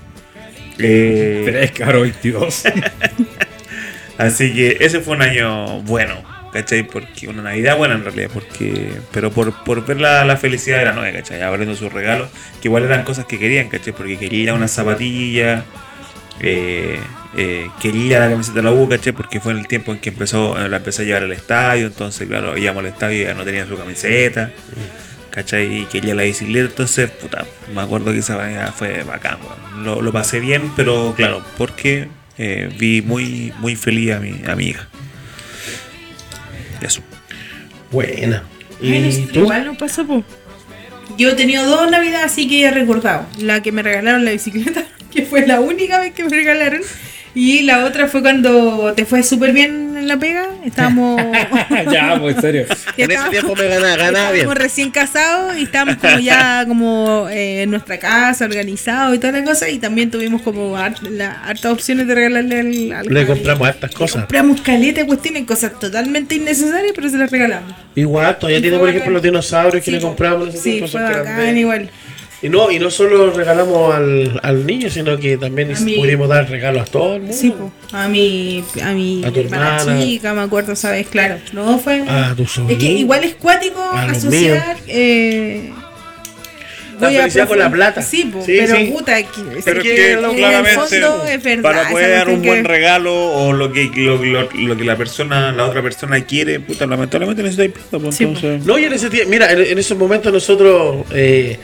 Eh, Tres caro 22. [laughs] Así que ese fue un año bueno, ¿cachai? Porque una Navidad buena en realidad, porque pero por, por ver la, la felicidad de la novia, ¿cachai? Abriendo sus regalos, que igual eran cosas que querían, ¿cachai? Porque quería una zapatilla, eh, eh, quería la camiseta de la U, ¿cachai? Porque fue en el tiempo en que empezó, eh, la empecé a llevar al estadio, entonces, claro, íbamos al estadio y ya no tenía su camiseta. ¿Cachai? Y quería la bicicleta, entonces, puta, me acuerdo que esa vaina fue bacán, lo, lo pasé bien, pero claro, porque eh, vi muy, muy feliz a mi, a mi hija. Eso. Buena. ¿Y tú? Igual no pasó, po. Yo he tenido dos navidades así que he recordado. La que me regalaron la bicicleta, [laughs] que fue la única vez que me regalaron. Y la otra fue cuando te fue súper bien en la pega. Estábamos. [laughs] ya, pues en serio. [laughs] En ese tiempo me ganaba, ganaba bien. Estábamos recién casados y estábamos como ya como eh, en nuestra casa, organizados y toda la cosa. Y también tuvimos como hart- la- hartas opciones de regalarle al, al Le compramos hartas cosas. Compramos caleta de cuestiones, cosas totalmente innecesarias, pero se las regalamos. Igual, todavía Y tiene, por ejemplo, bacán. los dinosaurios que Sí, le compramos. Sí, fue bacán igual. Y no, y no solo regalamos al, al niño, sino que también mí. pudimos dar regalos a todo el mundo. Sí, po. a mi, a mi A tu hermana hermana. chica, me acuerdo, ¿sabes? Claro, no fue. A tu es sobrino. que igual es cuático asociar. Eh, La voy a felicidad con la plata. Sí, po, Sí, pero sí. puta, que, Pero es es que que en el claramente fondo es verdad. para poder dar un buen regalo o lo que lo, lo- lo que la persona la otra persona quiere puta lamentablemente necesitáis plata pues, Sí, entonces No, y en ese tiempo, mira, en, en esos momentos nosotros, eh,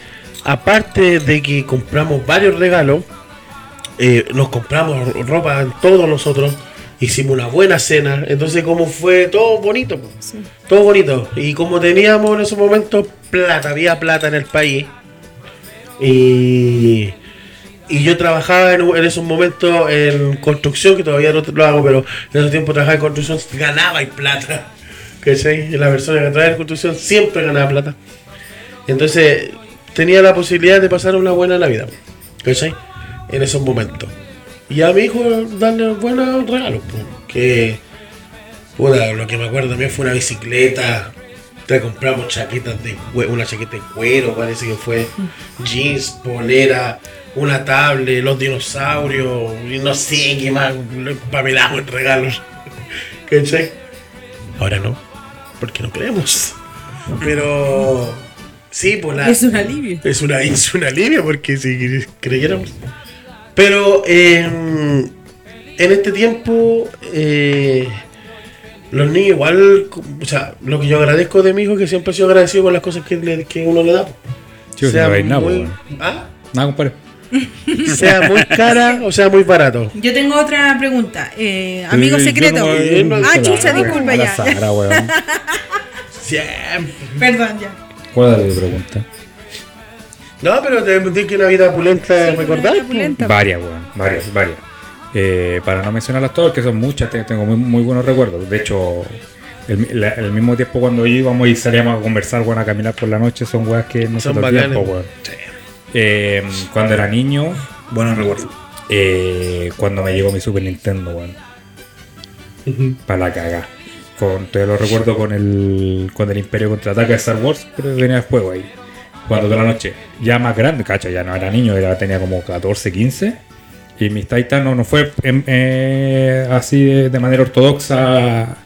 aparte de que compramos varios regalos, eh, nos compramos ropa en todos nosotros, hicimos una buena cena, entonces como fue todo bonito, todo bonito. Y como teníamos en esos momentos plata, había plata en el país, y, y yo trabajaba en, en esos momentos en construcción, que todavía no lo hago, pero en esos tiempos trabajaba en construcción, ganaba y plata. [laughs] ¿Cachai? La persona que trabaja en construcción siempre ganaba plata. Entonces tenía la posibilidad de pasar una buena Navidad. ¿Cachai? En esos momentos. Y a mi hijo darle buenos regalos. Que puta, lo que me acuerdo también fue una bicicleta. Te compramos chaquetas de cue- una chaqueta de cuero, parece que fue jeans, polera, una tablet, los dinosaurios, y no sé qué más, lo empapelamos en regalos. [laughs] ¿Cachai? Ahora no, porque no queremos. Pero sí, pues la, Es un alivio. es una, [laughs] es un alivio porque si cre- creyéramos. Pero eh, en este tiempo, eh, los niños igual, o sea, lo que yo agradezco de mi hijo es que siempre he sido agradecido con las cosas que, le- que uno le da. Chico, sea, no nada, muy, weón. ¿Ah? Nada, compadre. [laughs] sea muy cara o sea muy barato. Yo tengo otra pregunta. Eh, amigo secreto. no Ah, chucha, disculpa ya. Sara. [laughs] Siempre. Perdón, ya. ¿Cuál es la pregunta? No, pero te metí que una vida opulenta, Sí, ¿recordás? Varias, weón. Varias, varias. Eh, para no mencionarlas todas, que son muchas, te- tengo muy, muy buenos recuerdos. De hecho, el, la- el mismo tiempo cuando íbamos y salíamos a conversar, weón, a caminar por la noche, son weas que no Son te olvidan, bacanes. po, weón. Eh, cuando era niño, buenos recuerdos eh, cuando me llegó mi Super Nintendo, weón. Para la caga. Con, todavía lo recuerdo con el, con el Imperio Contraataca de Star Wars, pero venía el juego ahí. Cuando toda la noche, ya más grande, cacha, ya no era niño, era, tenía como 14, 15. Y mis Titan no, fue eh, así de, de manera ortodoxa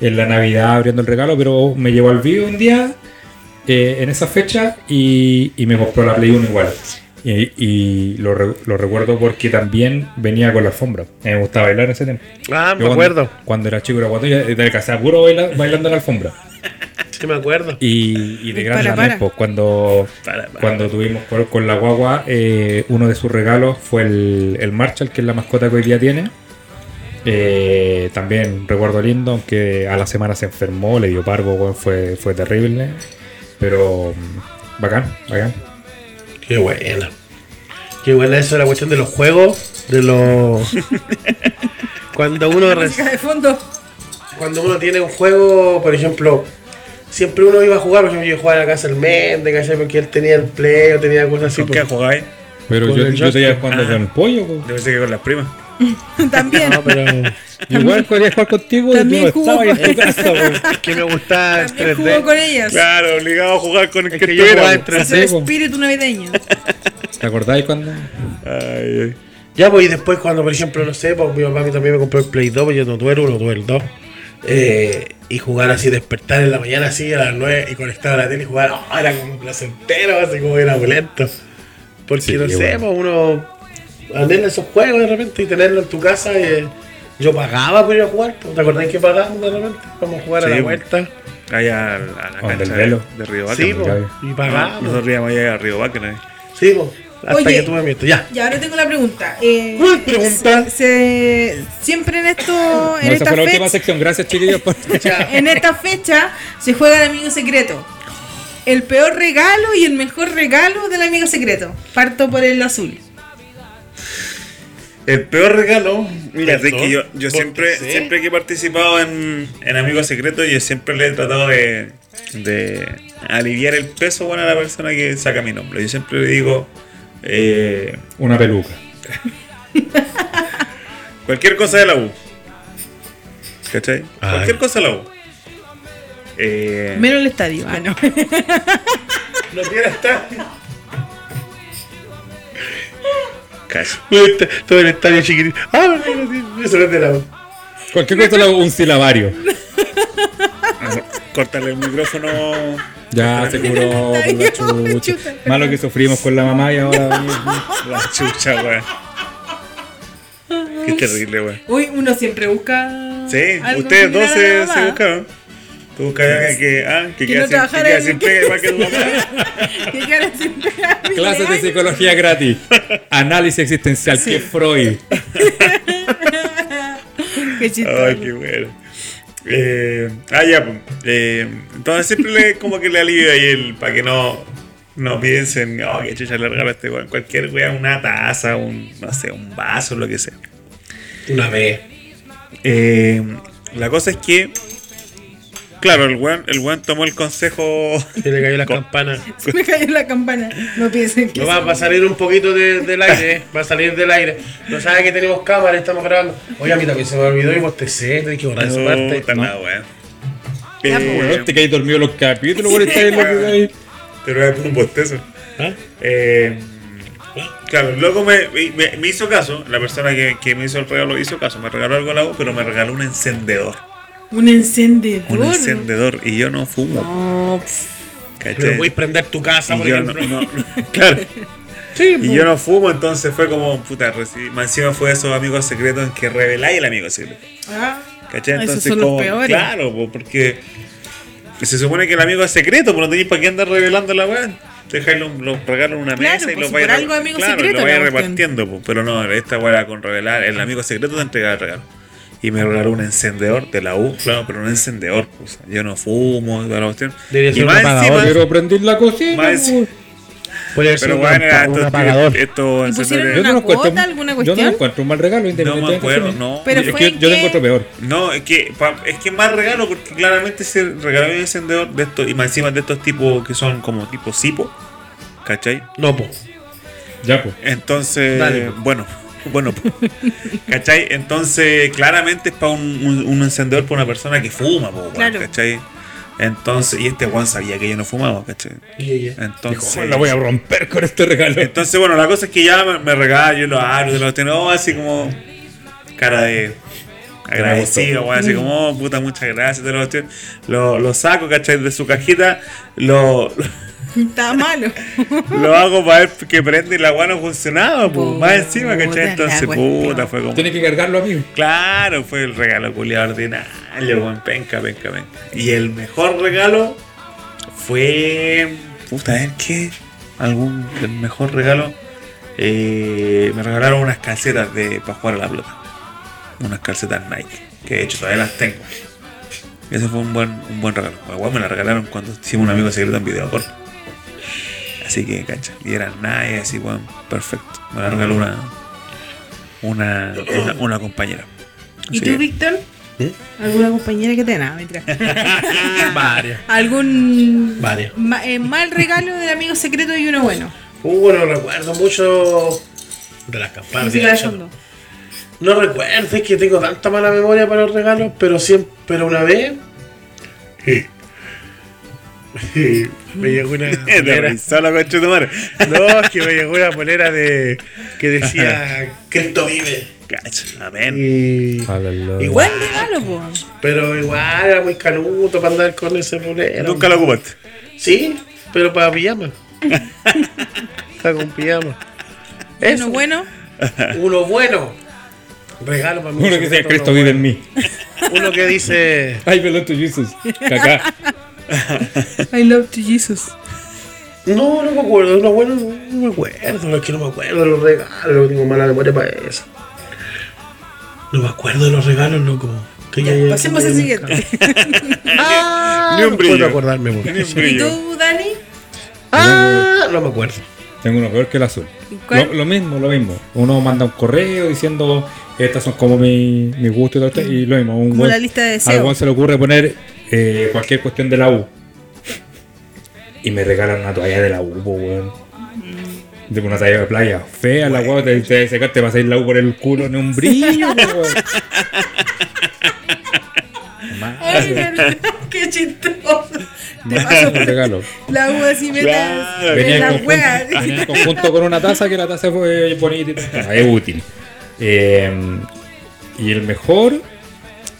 en la Navidad abriendo el regalo, pero me llevó al vivo un día eh, en esa fecha y, y me compró la Play 1 igual. Y, y lo, re- lo recuerdo porque también venía con la alfombra. Me gustaba bailar en ese tiempo. Ah, Yo me cuando- acuerdo. Cuando, era chico era guato, casa puro baila- bailando en la alfombra. Sí, me acuerdo. Y, y de también, para. pues, cuando, Para, para. cuando tuvimos con, con la guagua, eh, uno de sus regalos fue el, el Marshall, que es la mascota que hoy día tiene. Eh, también recuerdo lindo, aunque a la semana se enfermó, le dio parvo, fue, fue terrible. Pero mm, bacán, bacán. Qué buena. Qué buena eso, la cuestión de los juegos, de los... [laughs] cuando uno de fondo. cuando uno tiene un juego, por ejemplo, siempre uno iba a jugar, por ejemplo, yo jugaba en la casa del Mende, ¿cachai? Porque él tenía el play o tenía cosas así. ¿con qué pues. jugáis? Pero yo, yo te iba jugando Ah. con el pollo, po. Debe ser que con las primas. [laughs] También. No, pero Yo igual quería jugar contigo y tú También jugó estabas en tu casa, es que me gustaba el También jugó 3D. con ellas. Claro, obligado a jugar con el Es que que yo en. 3D. Sí, po. espíritu navideño. ¿Te acordáis cuando? Ay, ay. Ya, pues, y después cuando, por ejemplo, no sé, pues mi mí también me compró el Play 2, pues yo no tuve el 1, tuve el 2. Eh, y jugar así, despertar en la mañana así a las 9 y conectar a la tele y jugar, oh, era como placentero, así como era opulento. Porque Sí, no sé, bueno. pues uno anhela esos juegos de repente y tenerlo en tu casa. eh, yo pagaba por ir a jugar, ¿te acordás que pagábamos de repente? Vamos a jugar a Sí, la vuelta. Allá a, a la cancha el de, velo. de Río Sí, Vaca. ya. y pagábamos. Nosotros íbamos allá a Río Vaca. ¿no? Sí, pues, hasta Oye. que tuve miedo. Ya. Y ahora tengo la pregunta. Eh, ¿Cuál pregunta? se- se- siempre en esto, No, en esa esta fue la última sección. Gracias, chiquillos. por- [laughs] en esta fecha se juega el amigo secreto. El peor regalo y el mejor regalo del amigo secreto. Parto por el azul. El peor regalo, mira, que yo, yo ¿por siempre, siempre que he participado en, en Amigos Secretos, yo siempre le he tratado de, de aliviar el peso bueno, a la persona que saca mi nombre. Yo siempre le digo, eh, Una peluca. [laughs] cualquier cosa de la U. ¿Cachai? Ay. Cualquier cosa de la U. Eh, Menos el estadio. Ah, no. No quiero estar. Todo el estadio chiquitito. Ah, no, no, no, eso no es de la. Cualquier cosa, la- un silabario. Córtale el micrófono. Ya se curó por la chucha. Malo que sufrimos con la mamá y ahora. [laughs] La chucha, weón. Qué terrible, weón. Uy, uno siempre busca. Sí, algo ustedes dos se, se buscaron. Tú buscas que, ah, que, Que queda no sin- que queda en- sin pega igual que tu mamá. [laughs] Que queda sin pegar. [laughs] Clases de psicología gratis. Análisis existencial. Que Freud. [laughs] Qué chistoso. Ay, qué bueno. Eh, ah, ya, pues. Eh, entonces siempre le, como que le alivio ahí el, para que no, no piensen, oh, que chucha le regalo a este weón. Cualquier weón, una taza, un, no sé, un vaso, lo que sea. Una vez. Eh, la cosa es que, claro, el weón, el weón tomó el consejo. [laughs] Se le cayó la campana. [laughs] Se me cayó la campana. No piensen que. No va, va a salir un poquito de- del aire, eh, va a salir del aire. No sabe que tenemos cámara, estamos grabando. Oye, a mí también se me olvidó y bostecé, hay que borrar esa parte. Puta, ¿no? nada, weón. Eh, pues, Weón, te caí dormido los capítulos por estar en [laughs] lo que hay. Pero es un bostezo. ¿Ah? Eh, claro, el loco me, me- me hizo caso, la persona que, que me hizo el regalo hizo caso, me regaló algo al lado, pero me regaló un encendedor. Un encendedor. Un encendedor, y yo no fumo. No, voy a prender tu casa, Y por yo no, ejemplo. no- [laughs] claro. Sí, Y yo no fumo, entonces fue como, puta, recibí, más encima fue esos amigos secretos en que reveláis el amigo secreto. Ah, ¿Cachai? esos Entonces, son los como, peores. claro, po, porque se supone que el amigo es secreto, pero no tenéis para qué andar revelando la weá. Dejáis los, los regalos en una Claro, mesa y pues, los vais por re- algo amigo claro, secreto lo vais repartiendo, po. pero no, esta weá con revelar, el amigo secreto te entregaba el regalo. Y me regaló un encendedor de la U, claro, pero un encendedor, pues, yo no fumo, toda la cuestión. Debería y ser un más apagador, encima, Quiero prender la cocina. Más. Puede ser pero un, bueno, un estos, estos ¿Y pusieron encendedores- Yo no ¿Una lo encuentro. cuota, alguna Yo no encuentro un mal regalo, No independientemente. me acuerdo, no. Pero es fue que yo lo que- encuentro peor. No, es que, pa- es que más regalo porque claramente se regaló un encendedor de estos, y más encima de estos tipos que son como tipo Sipo, ¿cachai? No, po. Ya, pues. Entonces, Dale. bueno, bueno, ¿cachai? Entonces, claramente es para un, un- un encendedor para una persona que fuma, po, Claro. ¿cachai? Entonces, y este Juan sabía que yo no fumaba, ¿cachai? Entonces, La voy a romper con este regalo. entonces, bueno, la cosa es que ya me, me regala, yo lo abro, lo tengo así como cara de agradecido, weón, así como, oh, puta, muchas gracias, te lo, lo, lo saco, ¿cachai? De su cajita, lo, Estaba malo. [laughs] lo hago para ver que prende y la weá no funcionaba, pues, más encima, ¿cachai? Entonces, puta, fue como, Tienes que cargarlo a mí. claro, fue el regalo culiado ordinario, weón, penca, penca, penca. Y el mejor regalo fue, puta, a ver, ¿qué? Algún, el mejor regalo, eh, me regalaron unas calcetas de, para jugar a la pelota. Unas calcetas Nike, que de hecho todavía las tengo. Ese fue un buen, un buen regalo. Igual me la regalaron cuando hicimos un amigo secreto en video Así que, cancha. Y eran Nike, así, weón, perfecto. Me la regaló una, una, una, una compañera. ¿Y tú, que- Víctor? ¿Eh? ¿Alguna compañera que te nada. [laughs] Varias. ¿Algún Varios. ma- eh, mal regalo del amigo secreto y uno bueno? Uh, no recuerdo mucho de las campanas. De hecho. fondo. No recuerdo, es que tengo tanta mala memoria para los regalos, pero siempre, pero una vez [laughs] me llegó una [laughs] polera. [laughs] No, es que me llegó una polera de que decía Cristo vive. Cacho, amén. Y igual, regalo, po. pero igual era muy canuto para andar con ese polera. Nunca lo ocupaste. Sí, pero para pijama. Está con pijama. Uno bueno. Uno bueno. Regalo para mí. Uno que sea Cristo vive en mí. Uno que dice. Ay, belong to Jesus. Caca. I love to Jesus. No, no me acuerdo. Uno bueno, no, no me acuerdo. Es que no me acuerdo de los regalos. Tengo mala memoria para eso. No me acuerdo de los regalos, loco. Que ya, ya- Pasemos al siguiente. [laughs] Ah, Ni un no brillo. puedo acordarme. po. Ni un ¿Y tú, Dani? Ah, no me acuerdo. Tengo uno peor que el azul. ¿Cuál? Lo, lo mismo, lo mismo. Uno manda un correo diciendo estas son como mi, mi gusto y todo esto, y lo mismo. Un Como buen- la lista de deseos. buen se le ocurre poner eh, cualquier cuestión de la U. Y me regalan una toalla de la U, po, weón. De una toalla de playa. Fea la weón, te, te, te, te va a salir la U por el culo, ni un brillo, po, weón. Ay, verdad, qué chistoso. Más regalo. la uva así metas Claro. en Venía en, la conjunto, venía en conjunto con una taza que la taza fue bonita es útil. Eh, y el mejor,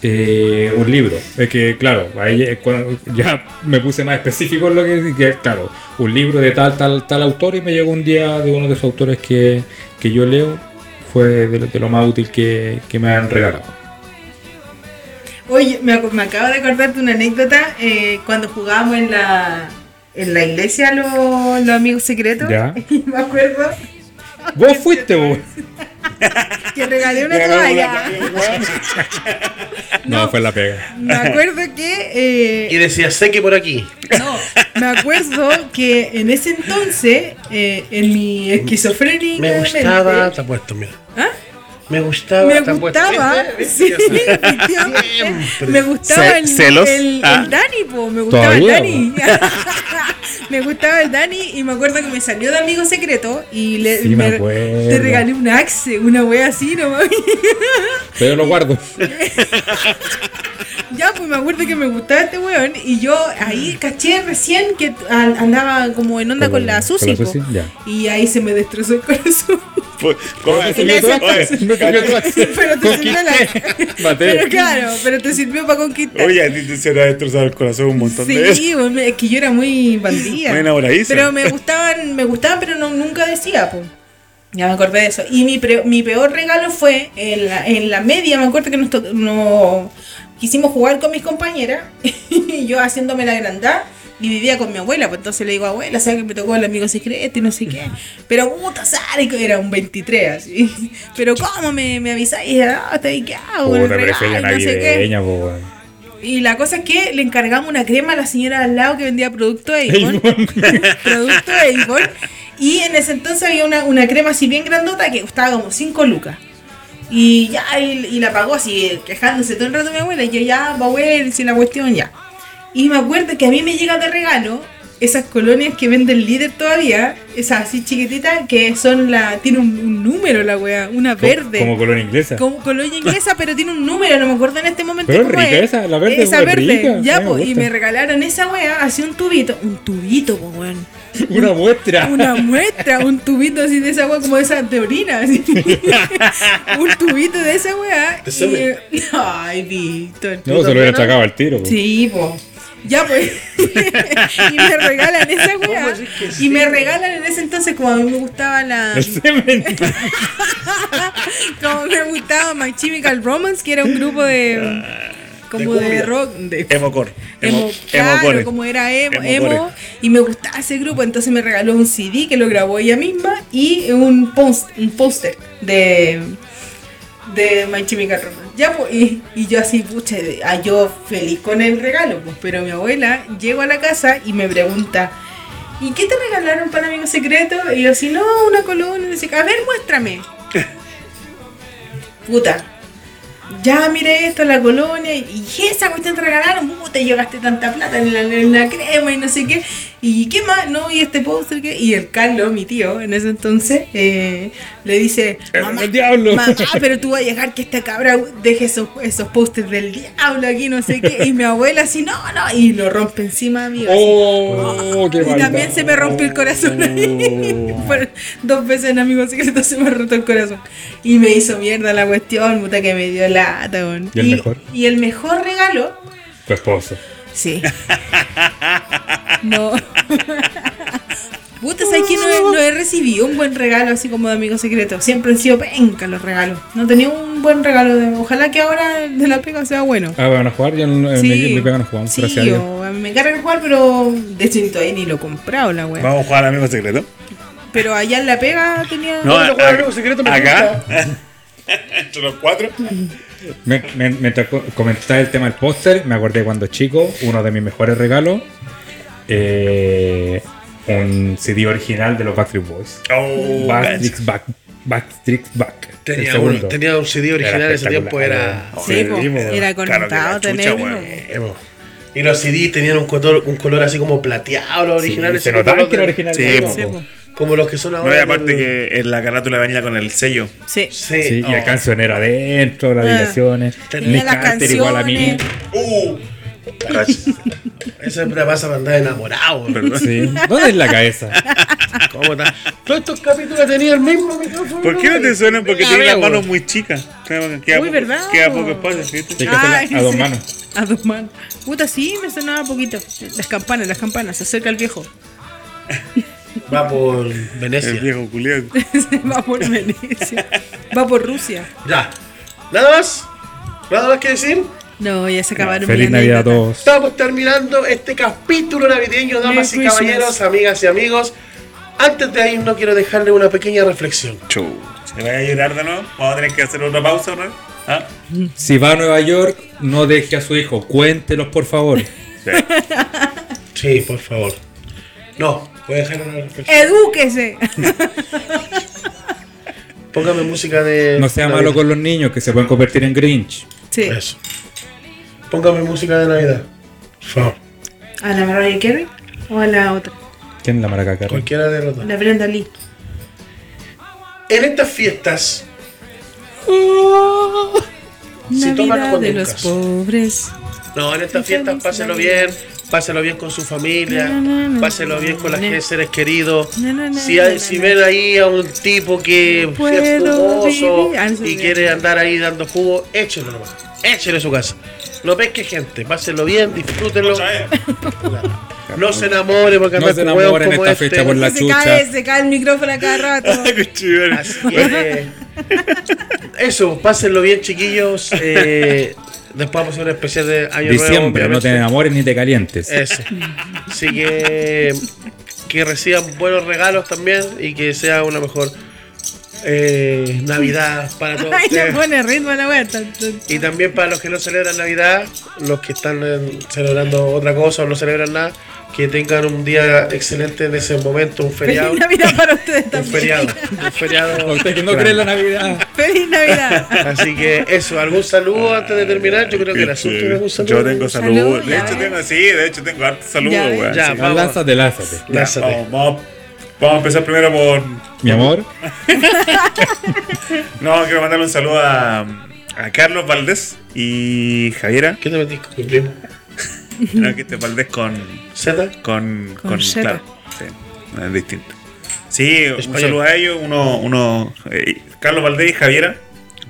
eh, un libro. Es que, claro, ahí ya me puse más específico en lo que, que, claro, un libro de tal, tal, tal autor y me llegó un día de uno de esos autores que, que yo leo. Fue de lo, de lo más útil que, que me han regalado. Oye, me, me acabo de acordar de una anécdota eh, cuando jugábamos en la, en la iglesia los, los amigos secretos. Ya. [laughs] Y me acuerdo Vos fuiste, vos. [laughs] que regalé una [laughs] toalla. No, fue la pega. Me acuerdo que. Y eh, decía, sé que por aquí. no, me acuerdo que en ese entonces, eh, en mi esquizofrénica. Me gustaba. mente- Te apuesto, mira. ¿Ah? Me gustaba. Me gustaba, ¿Viste? sí. [laughs] Me gustaba el, celos. el, Ah. el Dani, po, me gustaba el Dani. [laughs] me gustaba el Dani y me acuerdo que me salió de amigo secreto y le Sí, me acuerdo. te regalé un axe, una wea así nomás. Pero lo guardo. [laughs] ya, pues me acuerdo que me gustaba este weón y yo ahí caché recién que an- andaba como en onda con, la Susi. ya. Y ahí se me destrozó el corazón. ¿Cómo Pero te sirvió la... Pero claro, pero te sirvió para conquistar. Oye, a ti te se te ha destrozado el corazón un montón de veces. Sí, es que yo era muy bandida. Muy enamoradiza. Pero me gustaban, me gustaban, pero no, nunca decía, pues. Ya me acordé de eso. Y mi, pre- mi peor regalo fue en la, en la media, me acuerdo que nos, to- no- quisimos jugar con mis compañeras [laughs] y yo haciéndome la grandad y vivía con mi abuela, pues entonces le digo, abuela, ¿sabes que me tocó el amigo secreto y no sé qué? Pero puta, que era un 23 así. Pero ¿cómo me, me avisáis? Ah, te ¿qué hago? Puta, regalo? No sé qué. po. Y la cosa es que le encargamos una crema a la señora al lado que vendía producto de Avon. [laughs] producto de Avon. Y en ese entonces había una, una crema así bien grandota que costaba como 5 lucas. Y ya, y, y la pagó así, quejándose todo el rato mi abuela. Y yo ya, va a ver si la cuestión ya. Y me acuerdo que a mí me llega de regalo esas colonias que vende el líder todavía, esas así chiquititas, que son la. Tiene un, un número la wea, una verde. Como colonia inglesa. Como colonia [laughs] inglesa, pero tiene un número, no me acuerdo en este momento. Pero cómo rica esa, la verde Esa es verde, rica, ya, a mí me po, y me regalaron esa wea, así un tubito. Un tubito, po, weón. [laughs] Una muestra. Una muestra, un tubito así de esa wea, como de esa de orina. así. [laughs] un tubito de esa semen. y- Ay, Víctor. No, se lo hubiera sacado al tiro. po. Sí, po. Ya pues. [laughs] y me regalan esa weá. Y sí? me regalan en ese entonces, como a mí me gustaba la. Como me gustaba My Chemical Romance, que era un grupo de. Como de rock. De, Emocore. Emo, Emo, claro, emocore. como era emo, emo, y me gustaba ese grupo, entonces me regaló un CD que lo grabó ella misma y un post, un póster de de My Chemical Romance. Ya, pues, y, y yo así, pucha, ah, yo feliz con el regalo, pues, pero mi abuela llego a la casa y me pregunta, ¿y qué te regalaron para amigo secreto? Y yo así, no, una no sé qué. a ver, muéstrame. [laughs] Puta, ya mire esto, la colonia, y esa cuestión te regalaron, puta, yo gasté tanta plata en la, en la crema y no sé qué. ¿Y qué más? No, y este póster que. Y el Carlos, mi tío, en ese entonces, eh, le dice: Mamá, el diablo". mamá, pero tú vas a dejar que esta cabra deje esos, esos pósters del diablo aquí, no sé qué. Y mi abuela así, no, no, y lo rompe encima, amigo. así. Oh, qué y también se me rompió el corazón ahí. Oh. [laughs] Dos veces en Amigos Secretos se me roto el corazón. Y me hizo mierda la cuestión, puta que me dio lata, weón. ¿Y el mejor? y el mejor regalo, Tu esposo. Sí. [laughs] No. [laughs] Puta, ¿sabes que no he, no he recibido un buen regalo así como de Amigos Secretos? Siempre han sido penca los regalos. No tenía un buen regalo. De, ojalá que ahora de la pega sea bueno. Ah, van a jugar, yo en, en Sí, mi, mi pega no jugamos, sí, gracias a Dios. yo- a mí me encargan jugar, pero de hecho ni todavía ni lo he comprado la wea. Vamos a jugar al amigo secreto. Pero allá en la pega tenía. No, Bueno, juega Amigo Secreto me acá. [laughs] Entre los cuatro. Me- me- mientras co- comentaba el tema del póster, me acordé cuando chico, uno de mis mejores regalos, eh, un CD original de los Backstreet Boys. Oh, Backstreet Back. Backstreet Back. Tenía, un, tenía un CD original en ese tiempo, era. Sí, Sí, era conectado. Y los CD tenían un color, un color así como plateado, los Sí, originales. se ese notaba que era original. Sí. Sí. Como los que son No, ahora. y aparte que en la carátula venía con el sello. Sí. Sí. Sí, y Oh. el cancionero adentro, las Ah. direcciones. Tenía las Carter igual a mí. canciones. Uh. Eso siempre pasa para andar enamorado. Perdón. Sí. ¿Dónde es la cabeza? [laughs] ¿Cómo está? Todos estos capítulos tenían el mismo micrófono. ¿Por qué no te suenan? Porque tienen las manos muy chicas. Queda, queda Uy, poco, ¿verdad? Queda poco espacio, ¿viste? Hay que hacerla Ay, a dos sí. manos. A dos manos. Puta, sí, me sonaba poquito. Las campanas, las campanas. Se acerca el viejo. [laughs] Va por El Venecia. viejo culiado. [laughs] Va por Venecia. Va por Rusia. Ya. ¿Nada más? ¿Nada más que decir? No, ya se acabaron. Feliz Navidad a todos. Estamos terminando este capítulo navideño, damas y caballeros, amigas y amigos. Antes de ir, no quiero dejarle una pequeña reflexión. Chu. ¿Se vaya a llorar de nuevo? Vamos a tener que hacer otra pausa, ¿no? ¿Ah? Si va a Nueva York, no deje a su hijo. Cuéntelos, por favor. Sí. Sí, por favor. No, a dejar una reflexión. ¡Edúquese! [laughs] Póngame música de. No sea Navidad. malo con los niños que se pueden convertir en Grinch. Sí. Eso. Póngame música de Navidad. Por favor. ¿A la Mariah Carey? ¿O a la otra? ¿Quién es la maraca Carey? Cualquiera de los dos. La Brenda Lee. En estas fiestas. Se toman Navidad con de los pobres. No, en estas fiestas Navidad. bien, páselo bien con su familia, páselo bien con na. seres queridos. Si, hay- si ven ahí a un tipo que es vivir. Ah, y quiere andar ahí dando jugo, échelo nomás. Échelo a su casa. No pesque gente, páselo bien, disfrútenlo. [laughs] No se enamore porque No se enamoren como esta este. fecha por la se chucha. cae, se cae el micrófono a cada rato. [laughs] Así que, [laughs] eso, pásenlo bien, chiquillos. Eh, después vamos a hacer un especial de Año Nuevo. Diciembre, no obviamente. te enamores ni te calientes. Eso. Así que que reciban buenos regalos también y que sea una mejor eh, Navidad para todos Ay, ustedes. pone ritmo a la tan. Y también para los que no celebran Navidad, los que están eh, celebrando otra cosa o no celebran nada, que tengan un día excelente en ese momento, un feriado. Feliz Navidad para [laughs] ustedes Un también. feriado. [laughs] Un feriado. Usted que no Claro. cree en la Navidad. Feliz Navidad. Así que eso, ¿algún saludo antes de terminar? Yo creo que el asunto es algún saludo. Yo tengo Salud, saludos. De hecho, tengo, sí, de hecho, tengo hartos saludos, weón. Ya, Sí. vamos. Lánzate, lánzate. Ya, Lánzate. vamos, vamos, vamos a empezar primero por. Mi amor. [laughs] No, quiero mandarle un saludo a, a Carlos Valdés y Javiera. ¿Qué te metís con mi primo? [laughs] No, que este Valdés con. ¿Z? Con. Con con Z. claro, sí, es distinto. Sí, un saludo a ellos. Uno, uno, eh, Carlos Valdés y Javiera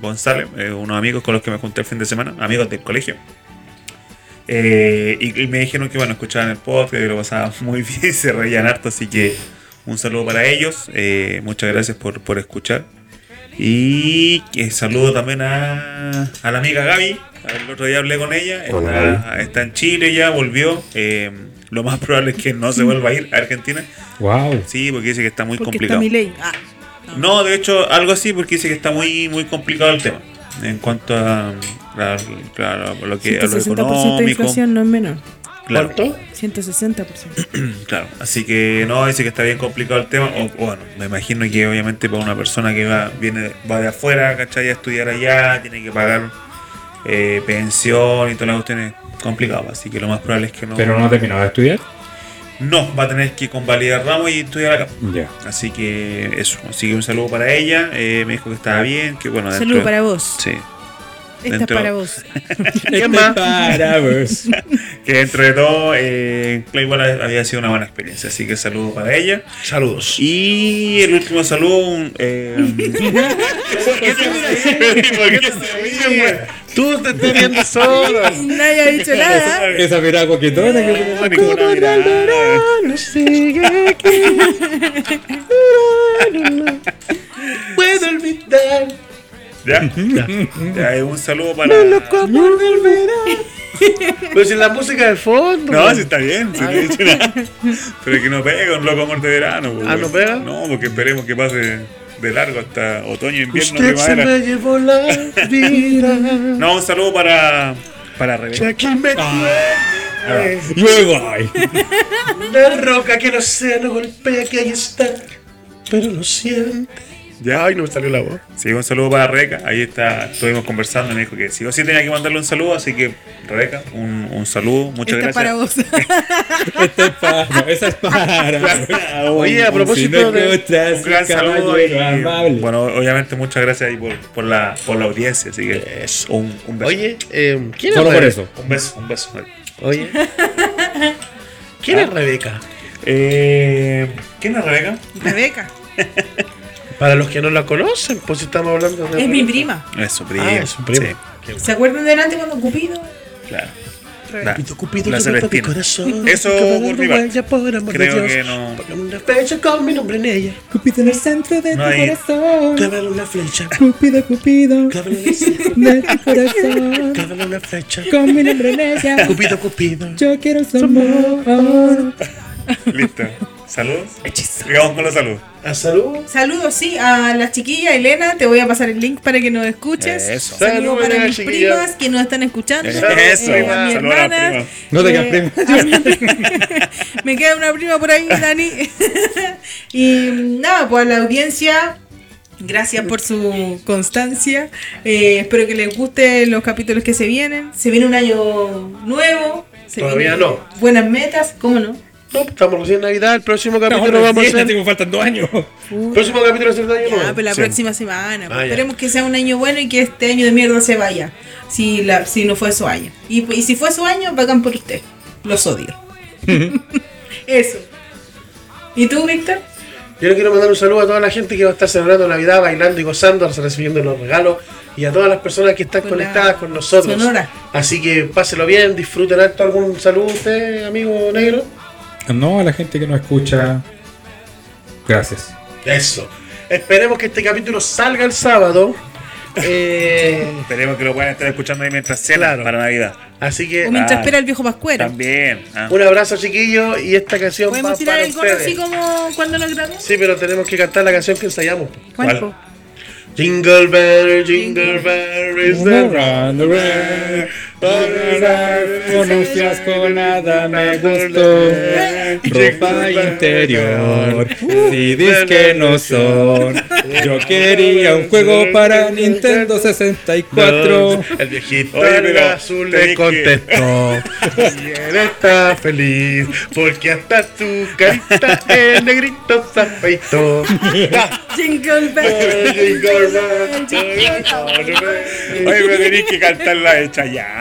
González, eh, unos amigos con los que me junté el fin de semana, amigos del colegio. Eh, y, y me dijeron que bueno, escuchaban el podcast, que lo pasaban [laughs] muy bien, se reían harto, así que un saludo para ellos. eh, muchas gracias por, por escuchar. Y saludo también a, a la amiga Gaby. El otro día hablé con ella. Está, está en Chile ya, volvió. eh, lo más probable es que no se vuelva a ir a Argentina. Wow. Sí, porque dice que está muy Porque complicado. está mi ley. Ah, No, de hecho, algo así, porque dice que está muy muy complicado el tema. En cuanto a, a- claro, a lo que a lo 160% de económico. inflación no es menor. Claro, ¿Cuánto? 160%. [clears throat] claro. Así que no, dice que está bien complicado el tema. O bueno, me imagino que obviamente para una persona que va, viene, va de afuera, ¿cachai? A estudiar allá, tiene que pagar eh, pensión y todas las cuestiones complicadas. Así que lo más probable es que no. Pero no ha terminado de estudiar. no, va a tener que convalidar ramos y estudiar acá. Ya. Así que eso, así que un saludo para ella. eh, me dijo que estaba bien, que bueno. dentro- Saludo para vos. Sí, Esta es para vos. [laughs] ¿Quién más? Para vos. que dentro de todo, eh, igual había sido una buena experiencia. Así que saludo para ella. Saludos. Y el último saludo. Eh, ¿Por [laughs] qué? Tú te estás riendo solo. [laughs] Nadie ha dicho nada. Esa mirada coquetona que no, ninguna mirada. No sigue aquí. Puedo olvidar. [laughs] ¿Ya? Ya, eh, un saludo para. [laughs] Pero si la música de fondo. No, man. sí está bien, no. Pero que no pega un loco amor de verano. pues, Ah, ¿no pega? No, porque esperemos que pase de largo hasta otoño, invierno, Usted se primavera. me llevó la vida. [laughs] No, un saludo para, para Rebeca. Me tiene. Luego ay. Una roca que el océano golpea que ahí está. Pero lo siente. Ya. Ay, no me salió la voz. Sí, un saludo para Rebeca. Ahí está, estuvimos conversando y me dijo que sí o sí tenía que mandarle un saludo. Así que, Rebeca, un, un saludo. Muchas Esta es para gracias. vos. [laughs] Esta es para. No, esa es para. [laughs] Oye, a propósito de- Un gran saludo y, amable. bueno, obviamente muchas gracias ahí por, por, la, por la audiencia. Así que, un, un beso. Oye, eh, ¿quién Solo es por eso. Un beso, un beso. Oye. ¿Quién es Rebeca? Eh, ¿Quién es Rebeca? Rebeca. [laughs] Para los que no la conocen, pues si estamos hablando de. Es mi prima. Es su prima. Ah, es su prima. Sí, ¿Se acuerdan de delante cuando Cupido? claro. Rebeca. Cupido, Cupido, La que rompa mi Celestina. corazón. Eso va por amor de Creo Dios. que no. Póngame una flecha con mi nombre en ella. Cupido en el centro de No tu hay- corazón. Clávale una flecha. Cupido, Cupido. Clávale una flecha. [laughs] De tu corazón. Clávale una flecha. Con mi nombre en ella. Cupido, Cupido. Yo quiero su amor. Listo. ¿Saludos? Sigamos con los saludos. A salud. Saludos, sí, a la chiquilla Elena. Te voy a pasar el link para que nos escuches. Eso. Saludos para mis chiquilla. primas que nos están escuchando. Eso, Eh, a mi saludos a la hermana. prima. No te quedas Eh, prima. Me queda una prima por ahí, Dani. [laughs] y nada, pues a la audiencia, gracias por su constancia. Eh, espero que les gusten los capítulos que se vienen. Se viene un año nuevo. Se Todavía no. Buenas metas, ¿cómo no? No, estamos recién en Navidad. El próximo capítulo no, vamos a sí, hacer. tengo faltan dos años. El próximo capítulo va a ser de año nuevo. pero la Sí. próxima semana. pues, Ah. Esperemos que sea un año bueno y que este año de mierda se vaya. Si, la, si no fue su año. Y, y si fue su año, bacán por usted. Los odio. [laughs] Eso. ¿Y tú, Víctor? Yo le quiero mandar un saludo a toda la gente que va a estar celebrando Navidad, bailando y gozando, recibiendo los regalos y a todas las personas que están Con conectadas con nosotros. Sonora. Así que páselo bien, disfruten alto. ¿Algún saludo usted, amigo negro? No, a la gente que nos escucha. Gracias. Eso. Esperemos que este capítulo salga el sábado. Eh, Esperemos que lo puedan estar escuchando ahí mientras cena Claro. para Navidad. así que O mientras Ah, espera el viejo Pascuero. También. ah. un abrazo, chiquillos. Y esta canción va ¿Podemos tirar para el gorro así como cuando nos graduamos? Sí, pero tenemos que cantar la canción que ensayamos. ¿Cuál? Jingle bell, jingle bell, is the Pronuncias con nada me gustó. Ropa interior. CDs que no son. Yo quería un juego para Nintendo 64. El viejito Oye, el pero azul que- contestó. [laughs] Y él está feliz porque hasta tu carita el negrito se [laughs] afeitó. Jingle bell. jingle bell, Oye, pero tenéis que cantar la de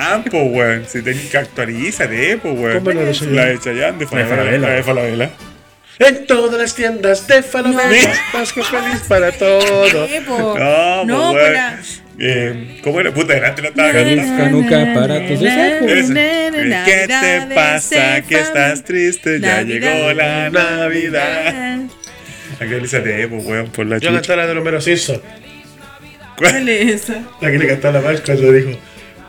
Chayanne, po, weón. Si tenéis que actualízate, po, weón. ¿Cómo no lo sé? La de Chayanne, de Falabella. La de Falabella. En todas las tiendas de Falabella, Pascua feliz para todos. Eh, po. No, No, po, pues weón. la- Eh, ¿Cómo era? Puta, delante no estaba Feliz cantando. Hanukkah para. Ese. ¿Qué te pasa? Que estás triste, ya llegó la Navidad. Actualízate, po, weón, por la Yo chucha. canté la de Homero Simpson, ¿Cuál es esa? la que le cantó a la March cuando dijo: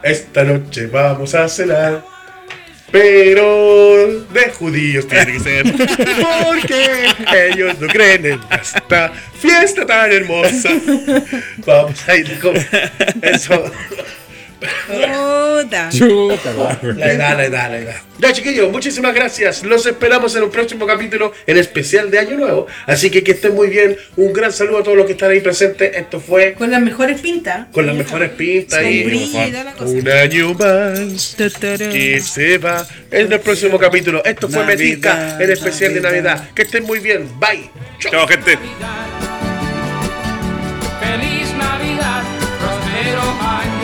Esta noche vamos a cenar. Pero de judíos tiene que ser. Porque ellos no creen en esta fiesta tan hermosa. Vamos a ir con eso. Puta. Chuta. La edad, la edad, la edad. Ya, chiquillos, muchísimas gracias. Los esperamos en un próximo capítulo, en especial de Año Nuevo. Así que que estén muy bien. Un gran saludo a todos los que están ahí presentes. Esto fue Con las mejores pintas. con las mejores pistas Con y un año más. Que se va en el próximo capítulo. Esto fue Metica, el especial de Navidad. Que estén muy bien. Bye. Chao. Gente. Feliz Navidad, próspero año.